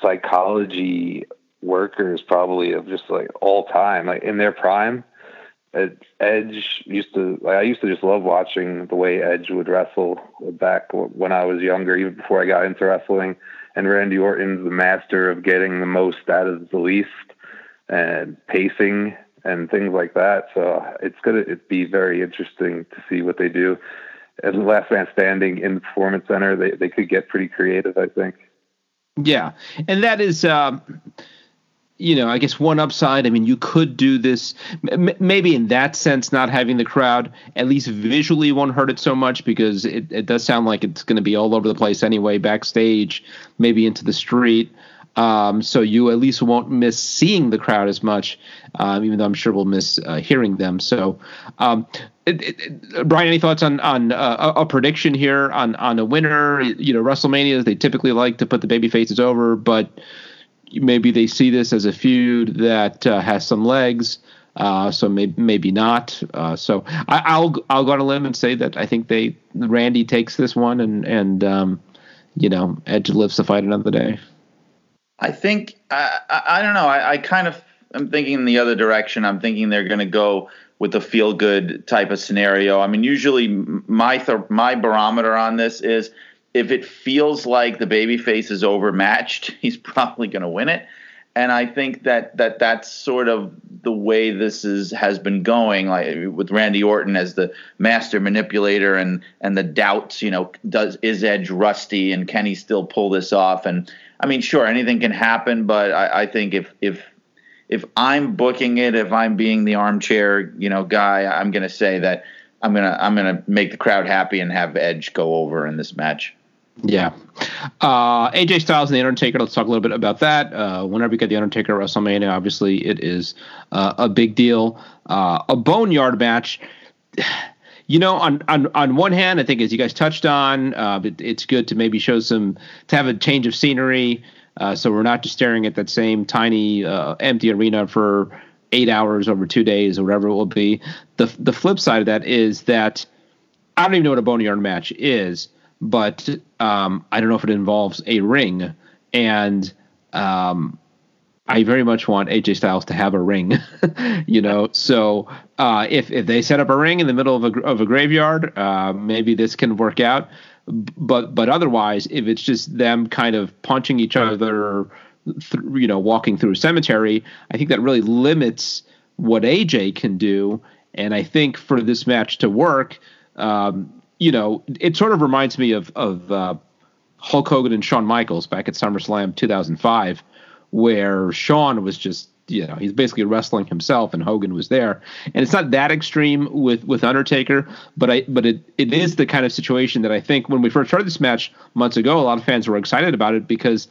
psychology workers, probably of just like all time, like in their prime. Edge used to like I used to just love watching the way Edge would wrestle back when I was younger, even before I got into wrestling. And Randy Orton's the master of getting the most out of the least and pacing and things like that. So it's going to be very interesting to see what they do. As the last man standing in the performance center, they, they could get pretty creative, I think. Yeah. And that is, um, you know, I guess one upside. I mean, you could do this m- maybe in that sense, not having the crowd, at least visually won't hurt it so much because it, it does sound like it's going to be all over the place anyway, backstage, maybe into the street. Um, so you at least won't miss seeing the crowd as much, um, even though I'm sure we'll miss uh, hearing them. So, um, it, it, Brian, any thoughts on on uh, a prediction here on on a winner? You know, WrestleManias they typically like to put the baby faces over, but maybe they see this as a feud that uh, has some legs. Uh, so maybe maybe not. Uh, so I, will I'll go on a limb and say that I think they Randy takes this one and and um, you know Edge lives to fight another day. I think I, I, I don't know. I, I kind of I'm thinking in the other direction. I'm thinking they're going to go with the feel good type of scenario. I mean, usually my th- my barometer on this is if it feels like the baby face is overmatched, (laughs) he's probably going to win it. And I think that that that's sort of the way this is has been going, like with Randy Orton as the master manipulator, and and the doubts, you know, does is Edge rusty, and can he still pull this off? And I mean, sure, anything can happen, but I, I think if if if I'm booking it, if I'm being the armchair, you know, guy, I'm going to say that I'm gonna I'm gonna make the crowd happy and have Edge go over in this match. Yeah. Uh, AJ Styles and The Undertaker, let's talk a little bit about that. Uh, whenever you get The Undertaker at WrestleMania, obviously it is uh, a big deal. Uh, a boneyard match (sighs) you know, on on on one hand, I think as you guys touched on, uh, it, it's good to maybe show some to have a change of scenery, uh, so we're not just staring at that same tiny uh, empty arena for eight hours over two days or whatever it will be. The the flip side of that is that I don't even know what a boneyard match is, but um, I don't know if it involves a ring and. Um, I very much want AJ Styles to have a ring, (laughs) you know. So uh, if if they set up a ring in the middle of a of a graveyard, uh, maybe this can work out. But but otherwise, if it's just them kind of punching each other, th- you know, walking through a cemetery, I think that really limits what AJ can do. And I think for this match to work, um, you know, it sort of reminds me of of uh, Hulk Hogan and Shawn Michaels back at SummerSlam 2005 where Shawn was just you know he's basically wrestling himself and Hogan was there. And it's not that extreme with with Undertaker but I but it it is the kind of situation that I think when we first started this match months ago a lot of fans were excited about it because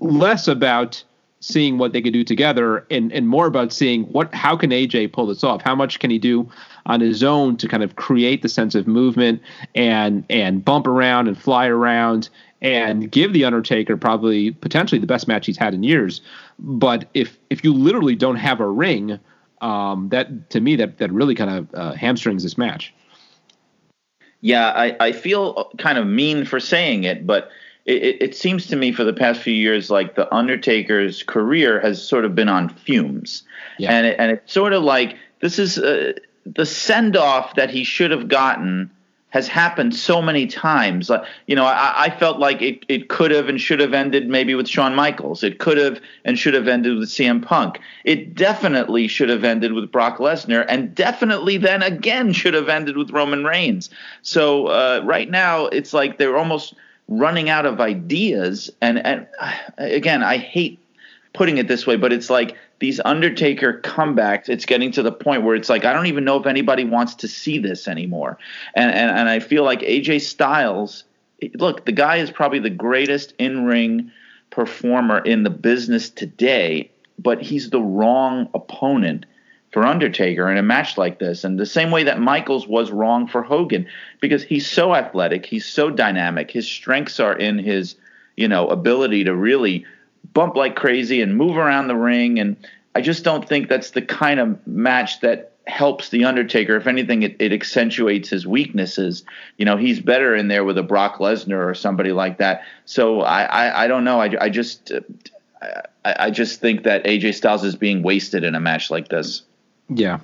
less about seeing what they could do together and and more about seeing what how can AJ pull this off how much can he do on his own to kind of create the sense of movement and and bump around and fly around and give the Undertaker probably potentially the best match he's had in years. But if if you literally don't have a ring, um, that to me that that really kind of uh, hamstrings this match. Yeah, I, I feel kind of mean for saying it, but it, it, seems to me for the past few years like the Undertaker's career has sort of been on fumes, yeah. and it, and it's sort of like this is uh, the send off that he should have gotten has happened so many times. Uh, you know, I, I, felt like it, it could have and should have ended maybe with Shawn Michaels. It could have and should have ended with CM Punk. It definitely should have ended with Brock Lesnar, and definitely then again should have ended with Roman Reigns. So uh, right now, it's like they're almost running out of ideas. And and again, I hate putting it this way, but it's like these Undertaker comebacks, it's getting to the point where it's like I don't even know if anybody wants to see this anymore. And and, and I feel like AJ Styles, look, the guy is probably the greatest in ring performer in the business today, but he's the wrong opponent for Undertaker in a match like this. And the same way that Michaels was wrong for Hogan, because he's so athletic, he's so dynamic, his strengths are in his, you know, ability to really bump like crazy and move around the ring. And I just don't think that's the kind of match that helps the Undertaker. If anything, it, it accentuates his weaknesses. You know, he's better in there with a Brock Lesnar or somebody like that. So I, I, I don't know. I, I just, I just think that AJ Styles is being wasted in a match like this. Yeah,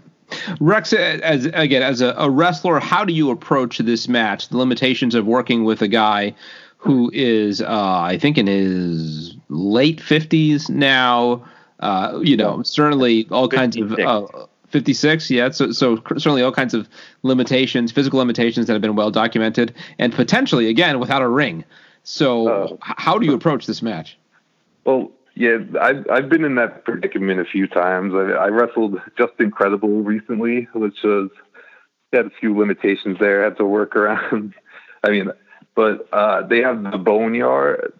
Rex, as again as a, a, wrestler, how do you approach this match? The limitations of working with a guy who is, uh, I think, in his late fifties now. Uh, you know, certainly all 56. kinds of. Uh, 56 yeah so so certainly all kinds of limitations physical limitations that have been well documented and potentially again without a ring so uh, how do you approach this match well yeah i've i've been in that predicament a few times i, I wrestled just incredible recently which was had a few limitations there had to work around (laughs) i mean but uh, they have the boneyard.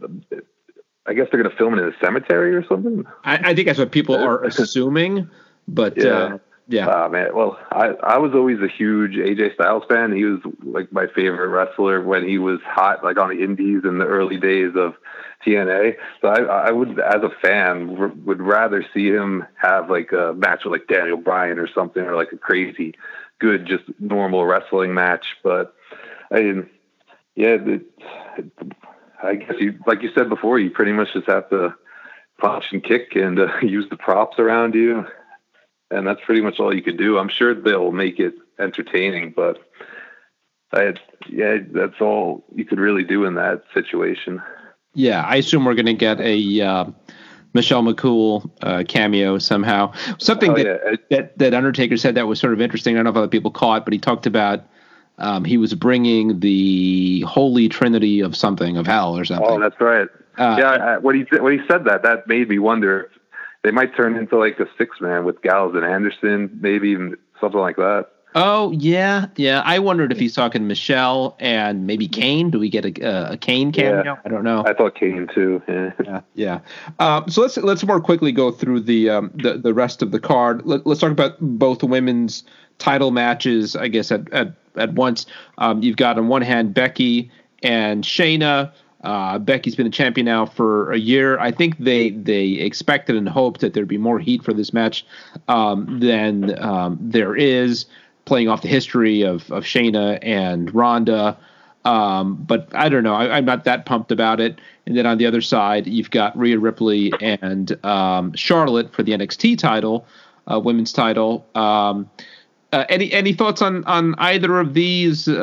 I guess they're going to film it in a cemetery or something. I, I think that's what people (laughs) are assuming, but yeah. Uh, yeah. Oh, man. Well, I, I was always a huge AJ Styles fan. He was like my favorite wrestler when he was hot, like on the indies in the early days of TNA. So I, I would, as a fan, r- would rather see him have like a match with like Daniel Bryan or something, or like a crazy good, just normal wrestling match. But I didn't, yeah, it, I guess you, like you said before, you pretty much just have to punch and kick and uh, (laughs) use the props around you, and that's pretty much all you can do. I'm sure they'll make it entertaining, but I, yeah, that's all you could really do in that situation. Yeah, I assume we're going to get a uh, Michelle McCool uh, cameo somehow. Something oh, that, yeah. that that Undertaker said that was sort of interesting. I don't know if other people caught, but he talked about um, he was bringing the holy trinity of something of hell or something. Oh, that's right. Uh, yeah, I, when he when he said that, that made me wonder they might turn into like a six man with Gallows and Anderson, maybe even something like that. Oh yeah, yeah. I wondered if he's talking Michelle and maybe Kane. Do we get a, a Kane cameo? Yeah. I don't know. I thought Kane too. Yeah, (laughs) yeah. yeah. Um, so let's let's more quickly go through the um, the the rest of the card. Let, us talk about both women's title matches. I guess at at at once. Um, you've got on one hand Becky and Shayna. Uh, Becky's been a champion now for a year. I think they they expected and hoped that there'd be more heat for this match um, than um, there is. Playing off the history of of Shayna and Ronda, Um, but I don't know. I, am not that pumped about it. And then on the other side, you've got Rhea Ripley and um, Charlotte for the NXT title, uh, women's title. Um, uh, any any thoughts on on either of these, uh,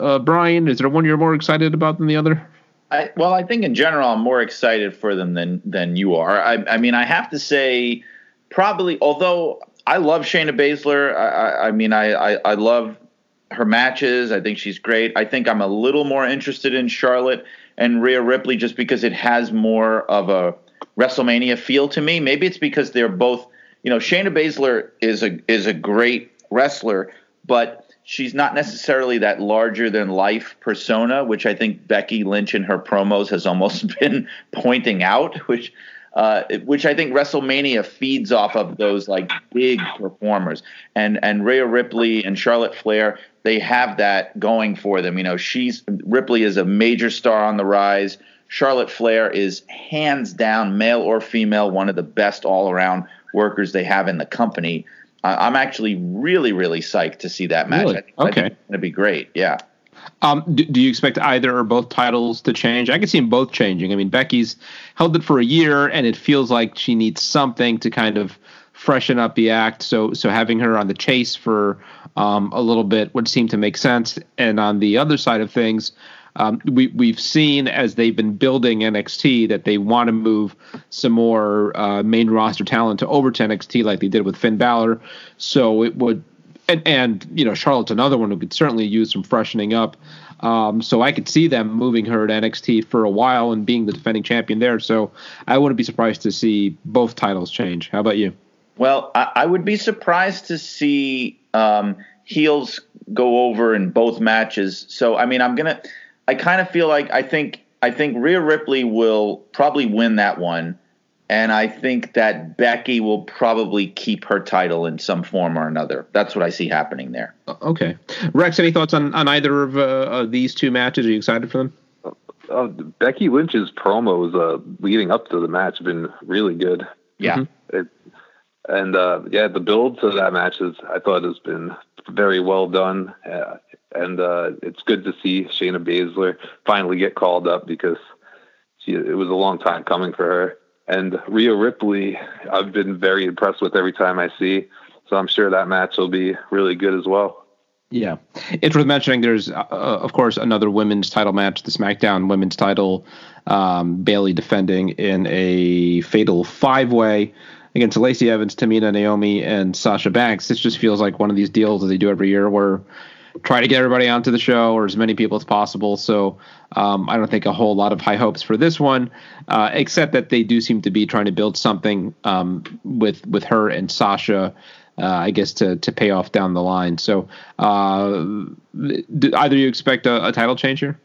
uh, Brian? Is there one you're more excited about than the other? I, well, I think in general, I'm more excited for them than than you are. I, I mean, I have to say, probably. Although I love Shayna Baszler, I, I mean, I, I, love her matches. I think she's great. I think I'm a little more interested in Charlotte and Rhea Ripley just because it has more of a WrestleMania feel to me. Maybe it's because they're both. You know, Shayna Baszler is a is a great wrestler, but she's not necessarily that larger than life persona, which I think Becky Lynch in her promos has almost (laughs) been pointing out, which uh, which I think WrestleMania feeds off of those like big performers. And and Rhea Ripley and Charlotte Flair, they have that going for them. You know, she's Ripley is a major star on the rise. Charlotte Flair is hands down, male or female, one of the best all around workers they have in the company. I'm actually really, really psyched to see that match. Really? I think, okay. I think it's going to be great. Yeah. Um, do, do, you expect either or both titles to change? I can see them both changing. I mean, Becky's held it for a year, and it feels like she needs something to kind of freshen up the act. So, so having her on the chase for um, a little bit would seem to make sense. And on the other side of things, um, we we've seen as they've been building NXT that they want to move some more uh, main roster talent to over to NXT like they did with Finn Balor. So it would, and and you know Charlotte's another one who could certainly use some freshening up. Um, so I could see them moving her to NXT for a while and being the defending champion there. So I wouldn't be surprised to see both titles change. How about you? Well, I, I would be surprised to see um, heels go over in both matches. So I mean, I'm gonna. I kind of feel like I think I think Rhea Ripley will probably win that one, and I think that Becky will probably keep her title in some form or another. That's what I see happening there. Okay, Rex, any thoughts on on either of, uh, of these two matches? Are you excited for them? Uh, Becky Lynch's promos uh, leading up to the match have been really good. Yeah. Mm-hmm. It, and uh, yeah, the build to that match is I thought has been very well done. Uh, and uh, it's good to see Shayna Baszler finally get called up because she, it was a long time coming for her. And Rhea Ripley, I've been very impressed with every time I see. So I'm sure that match will be really good as well. Yeah, it's worth mentioning. There's, uh, of course, another women's title match, the SmackDown Women's Title. Um, Bayley defending in a fatal five way against Lacey Evans, Tamina, Naomi, and Sasha Banks. This just feels like one of these deals that they do every year where try to get everybody onto the show or as many people as possible. So um, I don't think a whole lot of high hopes for this one, uh, except that they do seem to be trying to build something um, with with her and Sasha. Uh, I guess to to pay off down the line. So, uh, do either you expect a, a title change here?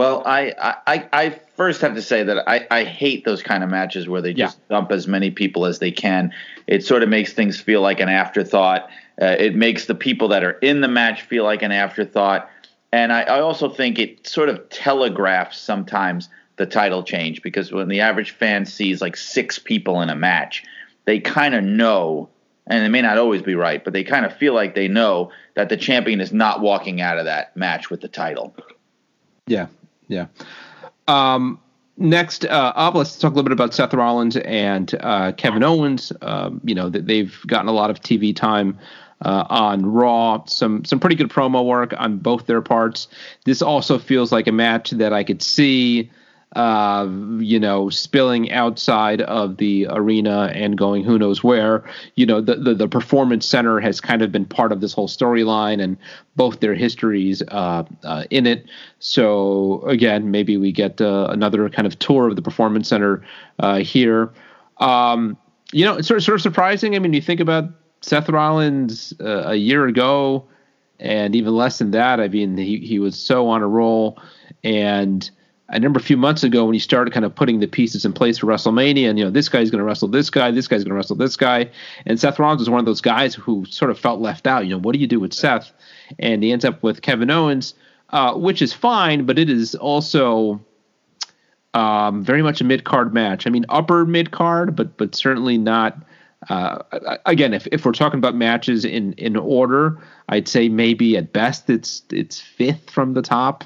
Well, I, I, I first have to say that I, I hate those kind of matches where they just yeah. dump as many people as they can. It sort of makes things feel like an afterthought. Uh, it makes the people that are in the match feel like an afterthought. And I, I also think it sort of telegraphs sometimes the title change because when the average fan sees like six people in a match, they kind of know, and it may not always be right, but they kind of feel like they know that the champion is not walking out of that match with the title. Yeah, yeah. Um, next uh, up, let's talk a little bit about Seth Rollins and uh, Kevin Owens. Um, you know, that they've gotten a lot of TV time uh, on Raw. Some some pretty good promo work on both their parts. This also feels like a match that I could see, uh, you know, spilling outside of the arena and going who knows where. You know, the, the, the performance center has kind of been part of this whole storyline and both their histories uh, uh, in it. So again, maybe we get uh, another kind of tour of the performance center uh, here. Um, you know, it's sort of, sort of surprising. I mean, you think about Seth Rollins a year ago, and even less than that. I mean, he he was so on a roll, and I remember a few months ago when he started kind of putting the pieces in place for WrestleMania, and you know, this guy's going to wrestle this guy, this guy's going to wrestle this guy, and Seth Rollins was one of those guys who sort of felt left out. You know, what do you do with Seth? And he ends up with Kevin Owens, uh, which is fine, but it is also um, very much a mid card match. I mean, upper mid card, but but certainly not uh, again, if, if we're talking about matches in, in order, I'd say maybe at best it's it's fifth from the top,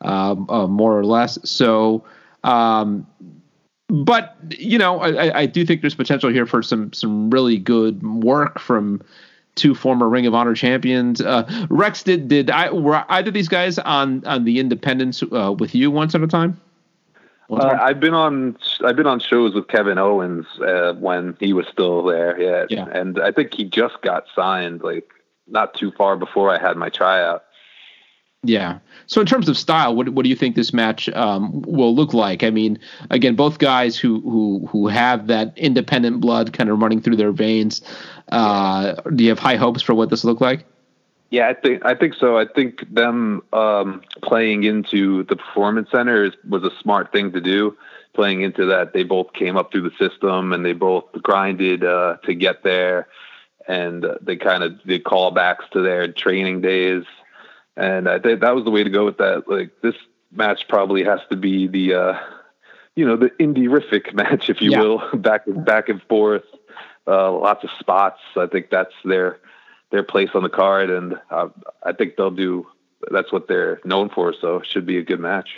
um, uh, more or less. So, um, but you know, I, I do think there's potential here for some some really good work from two former Ring of Honor champions. Uh, Rex, did did I were either of these guys on on the Independence uh, with you once at a time? Uh, I've been on I've been on shows with Kevin Owens uh, when he was still there. Yeah. yeah, and I think he just got signed like not too far before I had my tryout. Yeah. So in terms of style, what what do you think this match um, will look like? I mean, again, both guys who who who have that independent blood kind of running through their veins. Uh, do you have high hopes for what this will look like? Yeah, I think I think so. I think them um, playing into the performance center is, was a smart thing to do. Playing into that, they both came up through the system and they both grinded uh, to get there, and they kind of did callbacks to their training days, and I think that was the way to go with that. Like this match probably has to be the, uh, you know, the indie-rific (laughs) match, if you yeah. will, (laughs) back back and forth, uh, lots of spots. I think that's their their place on the card, and uh, I think they'll do. That's what they're known for, so it should be a good match.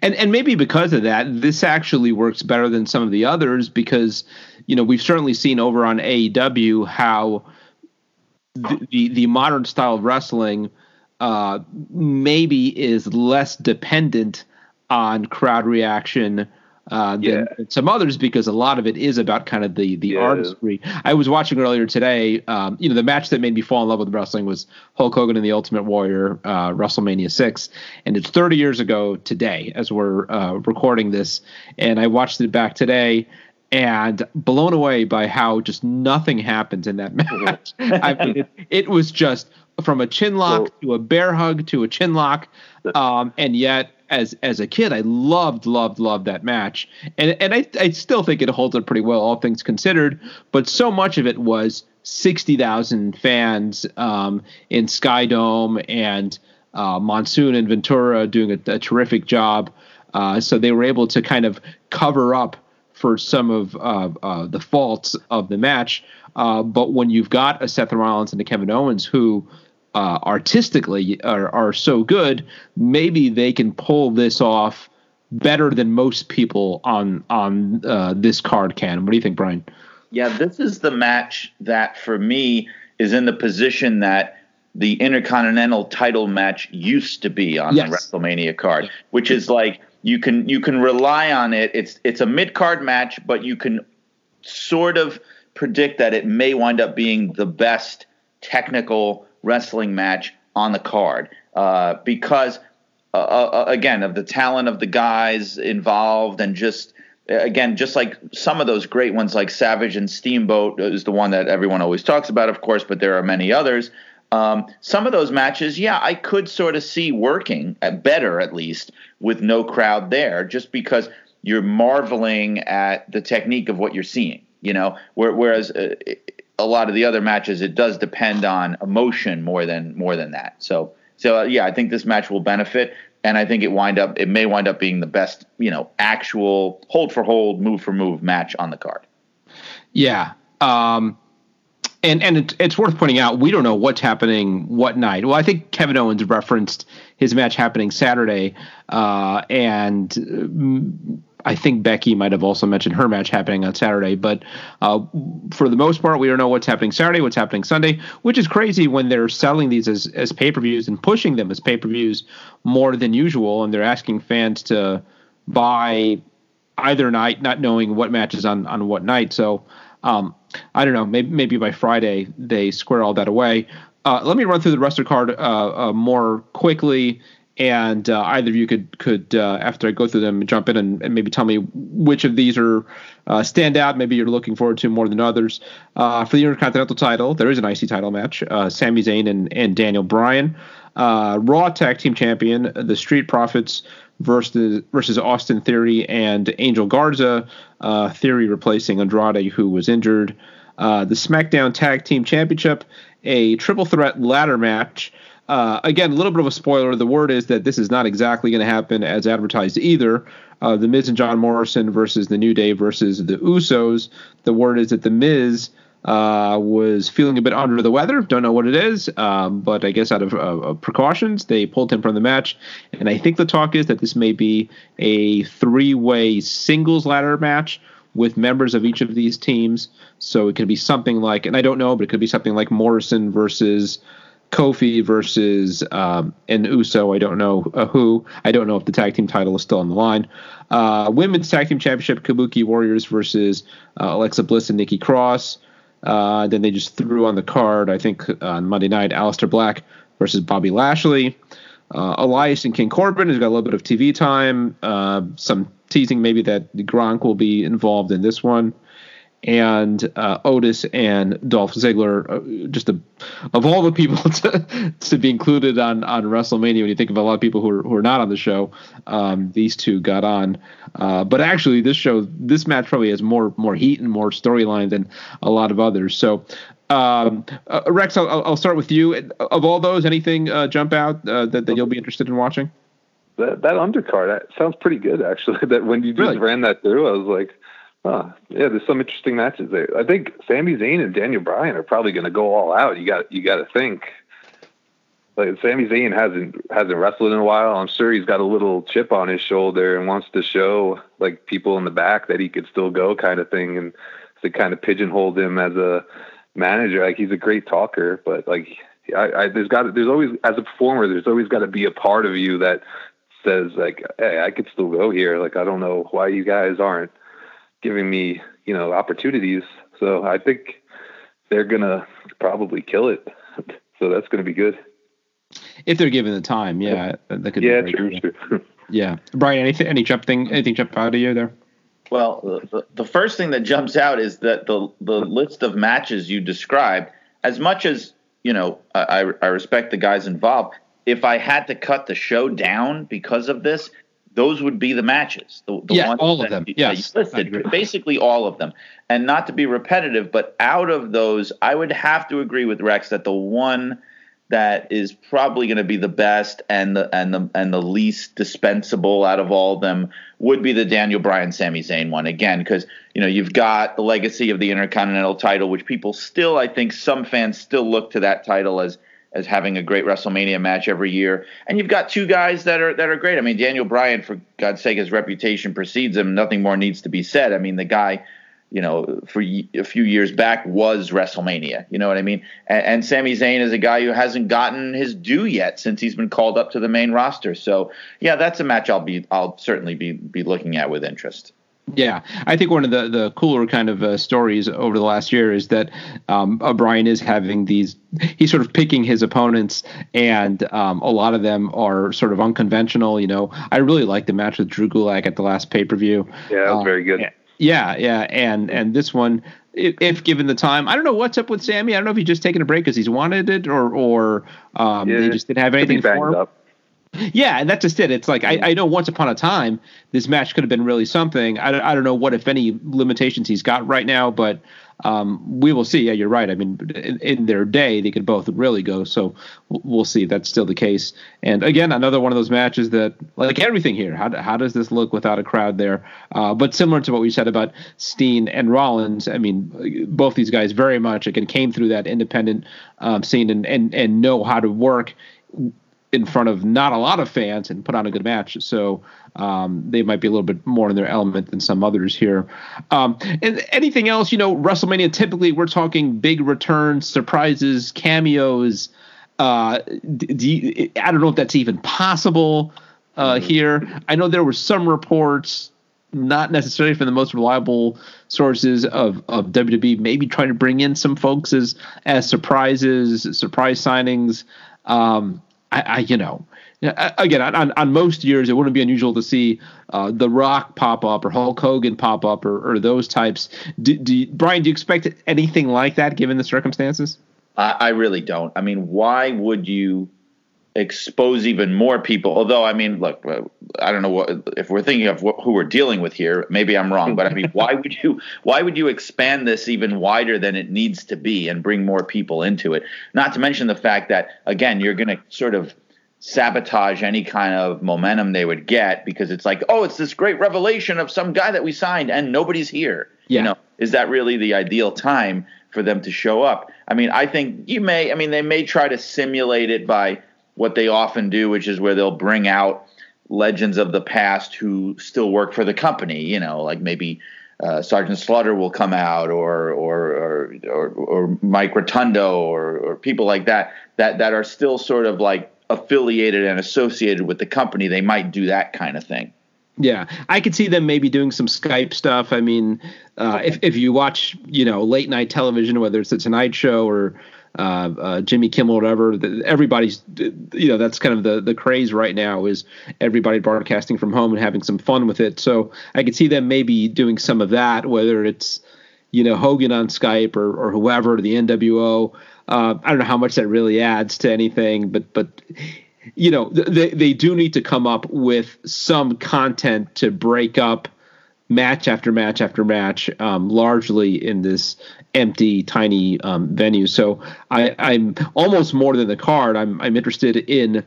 And and maybe because of that, this actually works better than some of the others because you know we've certainly seen over on AEW how the the, the modern style of wrestling uh, maybe is less dependent on crowd reaction uh, than, yeah. some others because a lot of it is about kind of the the yeah. artistry. I was watching earlier today. Um, you know, the match that made me fall in love with wrestling was Hulk Hogan and the Ultimate Warrior, uh, WrestleMania six, and it's 30 years ago today as we're uh, recording this. And I watched it back today, and blown away by how just nothing happens in that (laughs) match. I mean, it, it was just from a chin lock to a bear hug to a chin lock, um, and yet as as a kid, I loved, loved, loved that match, and and I I still think it holds up pretty well, all things considered. But so much of it was sixty thousand fans um, in Skydome and uh, Monsoon and Ventura doing a, a terrific job. Uh, so they were able to kind of cover up for some of uh, uh the faults of the match. Uh, but when you've got a Seth Rollins and a Kevin Owens who uh, artistically are, are so good, maybe they can pull this off better than most people on on uh, this card can. What do you think, Brian? Yeah, this is the match that for me is in the position that the Intercontinental title match used to be on yes. the WrestleMania card, which is like you can you can rely on it. It's it's a mid card match, but you can sort of predict that it may wind up being the best technical wrestling match on the card uh, because uh, uh, again of the talent of the guys involved and just again just like some of those great ones like Savage and Steamboat is the one that everyone always talks about of course but there are many others um, some of those matches yeah I could sort of see working uh, better at least with no crowd there just because you're marveling at the technique of what you're seeing you know whereas uh, a lot of the other matches, it does depend on emotion more than more than that. So so uh, yeah, I think this match will benefit, and I think it wind up it may wind up being the best you know actual hold for hold, move for move match on the card. Yeah. Um, and and it, it's worth pointing out we don't know what's happening what night. Well, I think Kevin Owens referenced his match happening Saturday, uh, and I think Becky might have also mentioned her match happening on Saturday, but uh, for the most part, we don't know what's happening Saturday, what's happening Sunday, which is crazy when they're selling these as, as pay per views and pushing them as pay per views more than usual, and they're asking fans to buy either night, not knowing what matches on on what night. So um, I don't know, maybe maybe by Friday they square all that away. Uh, let me run through the roster card uh, uh more quickly and uh, either of you could could uh, after I go through them jump in and, and maybe tell me which of these are stand out. Maybe you're looking forward to more than others. For the Intercontinental title, there is an IC title match: uh, Sami Zayn and, and Daniel Bryan. Raw Tag Team Champion, the Street Profits versus versus Austin Theory and Angel Garza. Theory replacing Andrade, who was injured. the SmackDown Tag Team Championship, a triple threat ladder match. Uh, again, a little bit of a spoiler. The word is that this is not exactly going to happen as advertised either. Uh, the Miz and John Morrison versus the New Day versus the Usos. The word is that the Miz uh, was feeling a bit under the weather. Don't know what it is, um, but I guess out of uh, precautions, they pulled him from the match. And I think the talk is that this may be a three way singles ladder match with members of each of these teams. So it could be something like, and I don't know, but it could be something like Morrison versus. Kofi versus um, and Uso. I don't know uh, who. I don't know if the tag team title is still on the line. Uh, women's tag team championship: Kabuki Warriors versus uh, Alexa Bliss and Nikki Cross. Uh, then they just threw on the card, I think, on Monday night, Aleister Black versus Bobby Lashley. Uh, Elias and King Corbin has got a little bit of TV time. Uh, some teasing maybe that Gronk will be involved in this one. And uh, Otis and Dolph Ziggler, uh, just a, of all the people (laughs) to, to be included on, on WrestleMania, when you think of a lot of people who are, who are not on the show, um, these two got on. Uh, but actually, this show, this match probably has more more heat and more storyline than a lot of others. So, um, uh, Rex, I'll, I'll, start with you. Of all those, anything uh, jump out uh, that, that you'll be interested in watching? That that undercard that sounds pretty good actually. (laughs) That when you just really? ran that through, I was like, oh, yeah, there's some interesting matches there. I think Sami Zayn and Daniel Bryan are probably going to go all out. You got you got to think like Sami Zayn hasn't hasn't wrestled in a while. I'm sure he's got a little chip on his shoulder and wants to show like people in the back that he could still go, kind of thing, and to kind of pigeonhole him as a manager. Like he's a great talker, but like I, I there's got there's always as a performer, there's always got to be a part of you that says like, hey, I could still go here. Like I don't know why you guys aren't giving me you know opportunities. So I think they're gonna probably kill it. (laughs) so that's gonna be good. If they're given the time, yeah, that could. Yeah, be true, true. (laughs) Yeah, Brian, anything, any jump thing, anything jump out of you there? Well, the, the first thing that jumps out is that the the list of matches you described, as much as you know, I, I respect the guys involved. If I had to cut the show down because of this, those would be the matches. The, the yeah, ones all of them. You, yes, listed basically all of them. And not to be repetitive, but out of those, I would have to agree with Rex that the one that is probably going to be the best and the and the and the least dispensable out of all of them would be the Daniel Bryan Sami Zayn one again because you know you've got the legacy of the Intercontinental title which people still I think some fans still look to that title as as having a great WrestleMania match every year and you've got two guys that are that are great I mean Daniel Bryan for God's sake his reputation precedes him nothing more needs to be said I mean the guy you know, for a few years back was WrestleMania. You know what I mean? And, and Sami Zayn is a guy who hasn't gotten his due yet since he's been called up to the main roster. So yeah, that's a match I'll be I'll certainly be be looking at with interest. Yeah, I think one of the, the cooler kind of uh, stories over the last year is that um, Bryan is having these. He's sort of picking his opponents, and um, a lot of them are sort of unconventional. You know, I really liked the match with Drew Gulak at the last pay per view. Yeah, that was um, very good. Yeah, yeah, and and this one, if, if, given the time, I don't know what's up with Sami. I don't know if he's just taking a break because he's wanted it, or or um, yeah, they just didn't have anything for him. Up. Yeah, and that's just it. It's like I, I know once upon a time this match could have been really something. I, I don't know what if any limitations he's got right now, but um, we will see. Yeah, you're right. I mean, in, in, their day, they could both really go. So we'll see. That's still the case. And again, another one of those matches that, like everything here, how, how does this look without a crowd there? Uh, but similar to what we said about Steen and Rollins, I mean, both these guys very much again came through that independent um, scene and, and and know how to work in front of not a lot of fans and put on a good match. So um, they might be a little bit more in their element than some others here. Um, and anything else, you know, WrestleMania typically we're talking big returns, surprises, cameos. Uh, you, I don't know if that's even possible uh, mm-hmm. here. I know there were some reports, not necessarily from the most reliable sources of, of WWE, maybe trying to bring in some folks as as surprises, surprise signings. Um, I, I you know, again on, on most years it wouldn't be unusual to see uh, the rock pop up or hulk hogan pop up or, or those types. Do, do brian do you expect anything like that given the circumstances? I, I, really don't. I mean why would you expose even more people although i mean look uh, i don't know what if we're thinking of what, who we're dealing with here maybe i'm wrong but i mean why would you why would you expand this even wider than it needs to be and bring more people into it not to mention the fact that again you're going to sort of sabotage any kind of momentum they would get because it's like, oh, it's this great revelation of some guy that we signed and nobody's here. Yeah. You know, is that really the ideal time for them to show up. I mean, I think you may. I mean, they may try to simulate it by what they often do, which is where they'll bring out legends of the past who still work for the company. You know, like maybe uh, Sergeant Slaughter will come out, or or or or, or Mike Rotundo, or or people like that that that are still sort of like affiliated and associated with the company. They might do that kind of thing. Yeah, I could see them maybe doing some Skype stuff. I mean, uh, if if you watch, you know, late night television, whether it's the Tonight Show or uh, uh, Jimmy Kimmel, whatever. Everybody's, you know, that's kind of the the craze right now is everybody broadcasting from home and having some fun with it. So I could see them maybe doing some of that, whether it's, you know, Hogan on Skype or or whoever, the NWO. Uh, I don't know how much that really adds to anything, but but you know, they they do need to come up with some content to break up match after match after match, um, largely in this empty, tiny um, venue. So I, I'm almost more than the card. I'm I'm interested in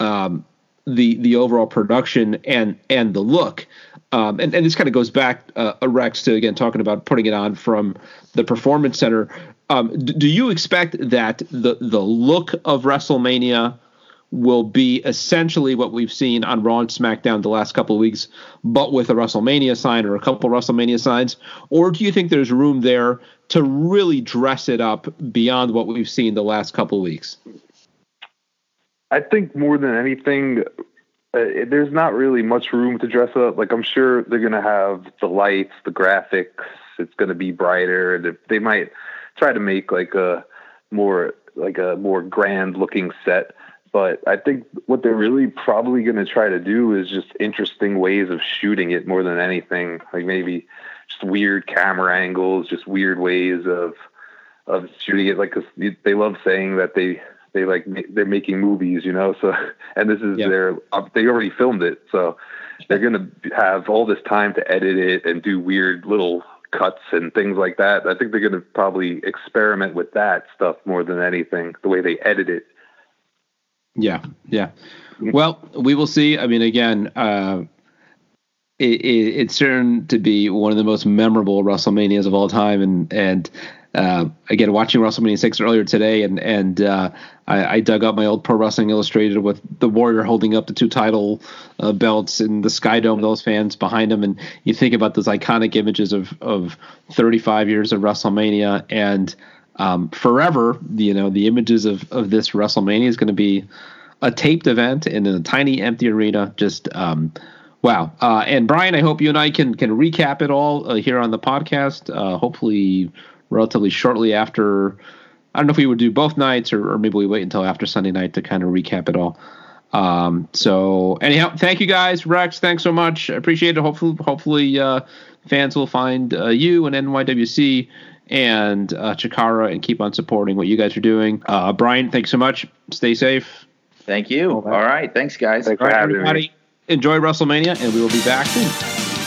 um, the the overall production and and the look. Um, and, and this kind of goes back, uh, Rex, to again talking about putting it on from the performance center. Um, do you expect that the the look of WrestleMania will be essentially what we've seen on Raw and SmackDown the last couple of weeks, but with a WrestleMania sign or a couple WrestleMania signs? Or do you think there's room there to really dress it up beyond what we've seen the last couple of weeks? I think more than anything, uh, there's not really much room to dress up. Like I'm sure they're gonna have the lights, the graphics. It's gonna be brighter. They might try to make like a more like a more grand looking set but I think what they're really probably going to try to do is just interesting ways of shooting it more than anything. Like maybe just weird camera angles, just weird ways of of shooting it. Like cause they love saying that they they like they're making movies, you know. So (laughs) and this is their um, they already filmed it, so they're going to have all this time to edit it and do weird little cuts and things like that. I think they're going to probably experiment with that stuff more than anything. The way they edit it yeah, yeah. Well, we will see. I mean, again, uh, it, it, it's certain to be one of the most memorable WrestleManias of all time, and and uh, again, watching WrestleMania six earlier today, and and uh, I, I, dug up my old Pro Wrestling Illustrated with the Warrior holding up the two title uh, belts and the Sky Dome, those fans behind him, and you think about those iconic images of of 35 years of WrestleMania, and um, forever, you know, the images of, of this WrestleMania is going to be a taped event in a tiny empty arena. Just um, wow. Uh, and Brian, I hope you and I can can recap it all uh, here on the podcast. Uh, hopefully, relatively shortly after. I don't know if we would do both nights or, or maybe we wait until after Sunday night to kind of recap it all. Um, so anyhow, thank you guys, Rex. Thanks so much. Appreciate it. Hopefully, hopefully, uh, fans will find uh, you and NYWC and uh, Chikara and keep on supporting what you guys are doing. Uh, Brian, thanks so much. Stay safe. Thank you. All right. Thanks, guys. Thanks All right, everybody. Me. Enjoy WrestleMania, and we will be back soon.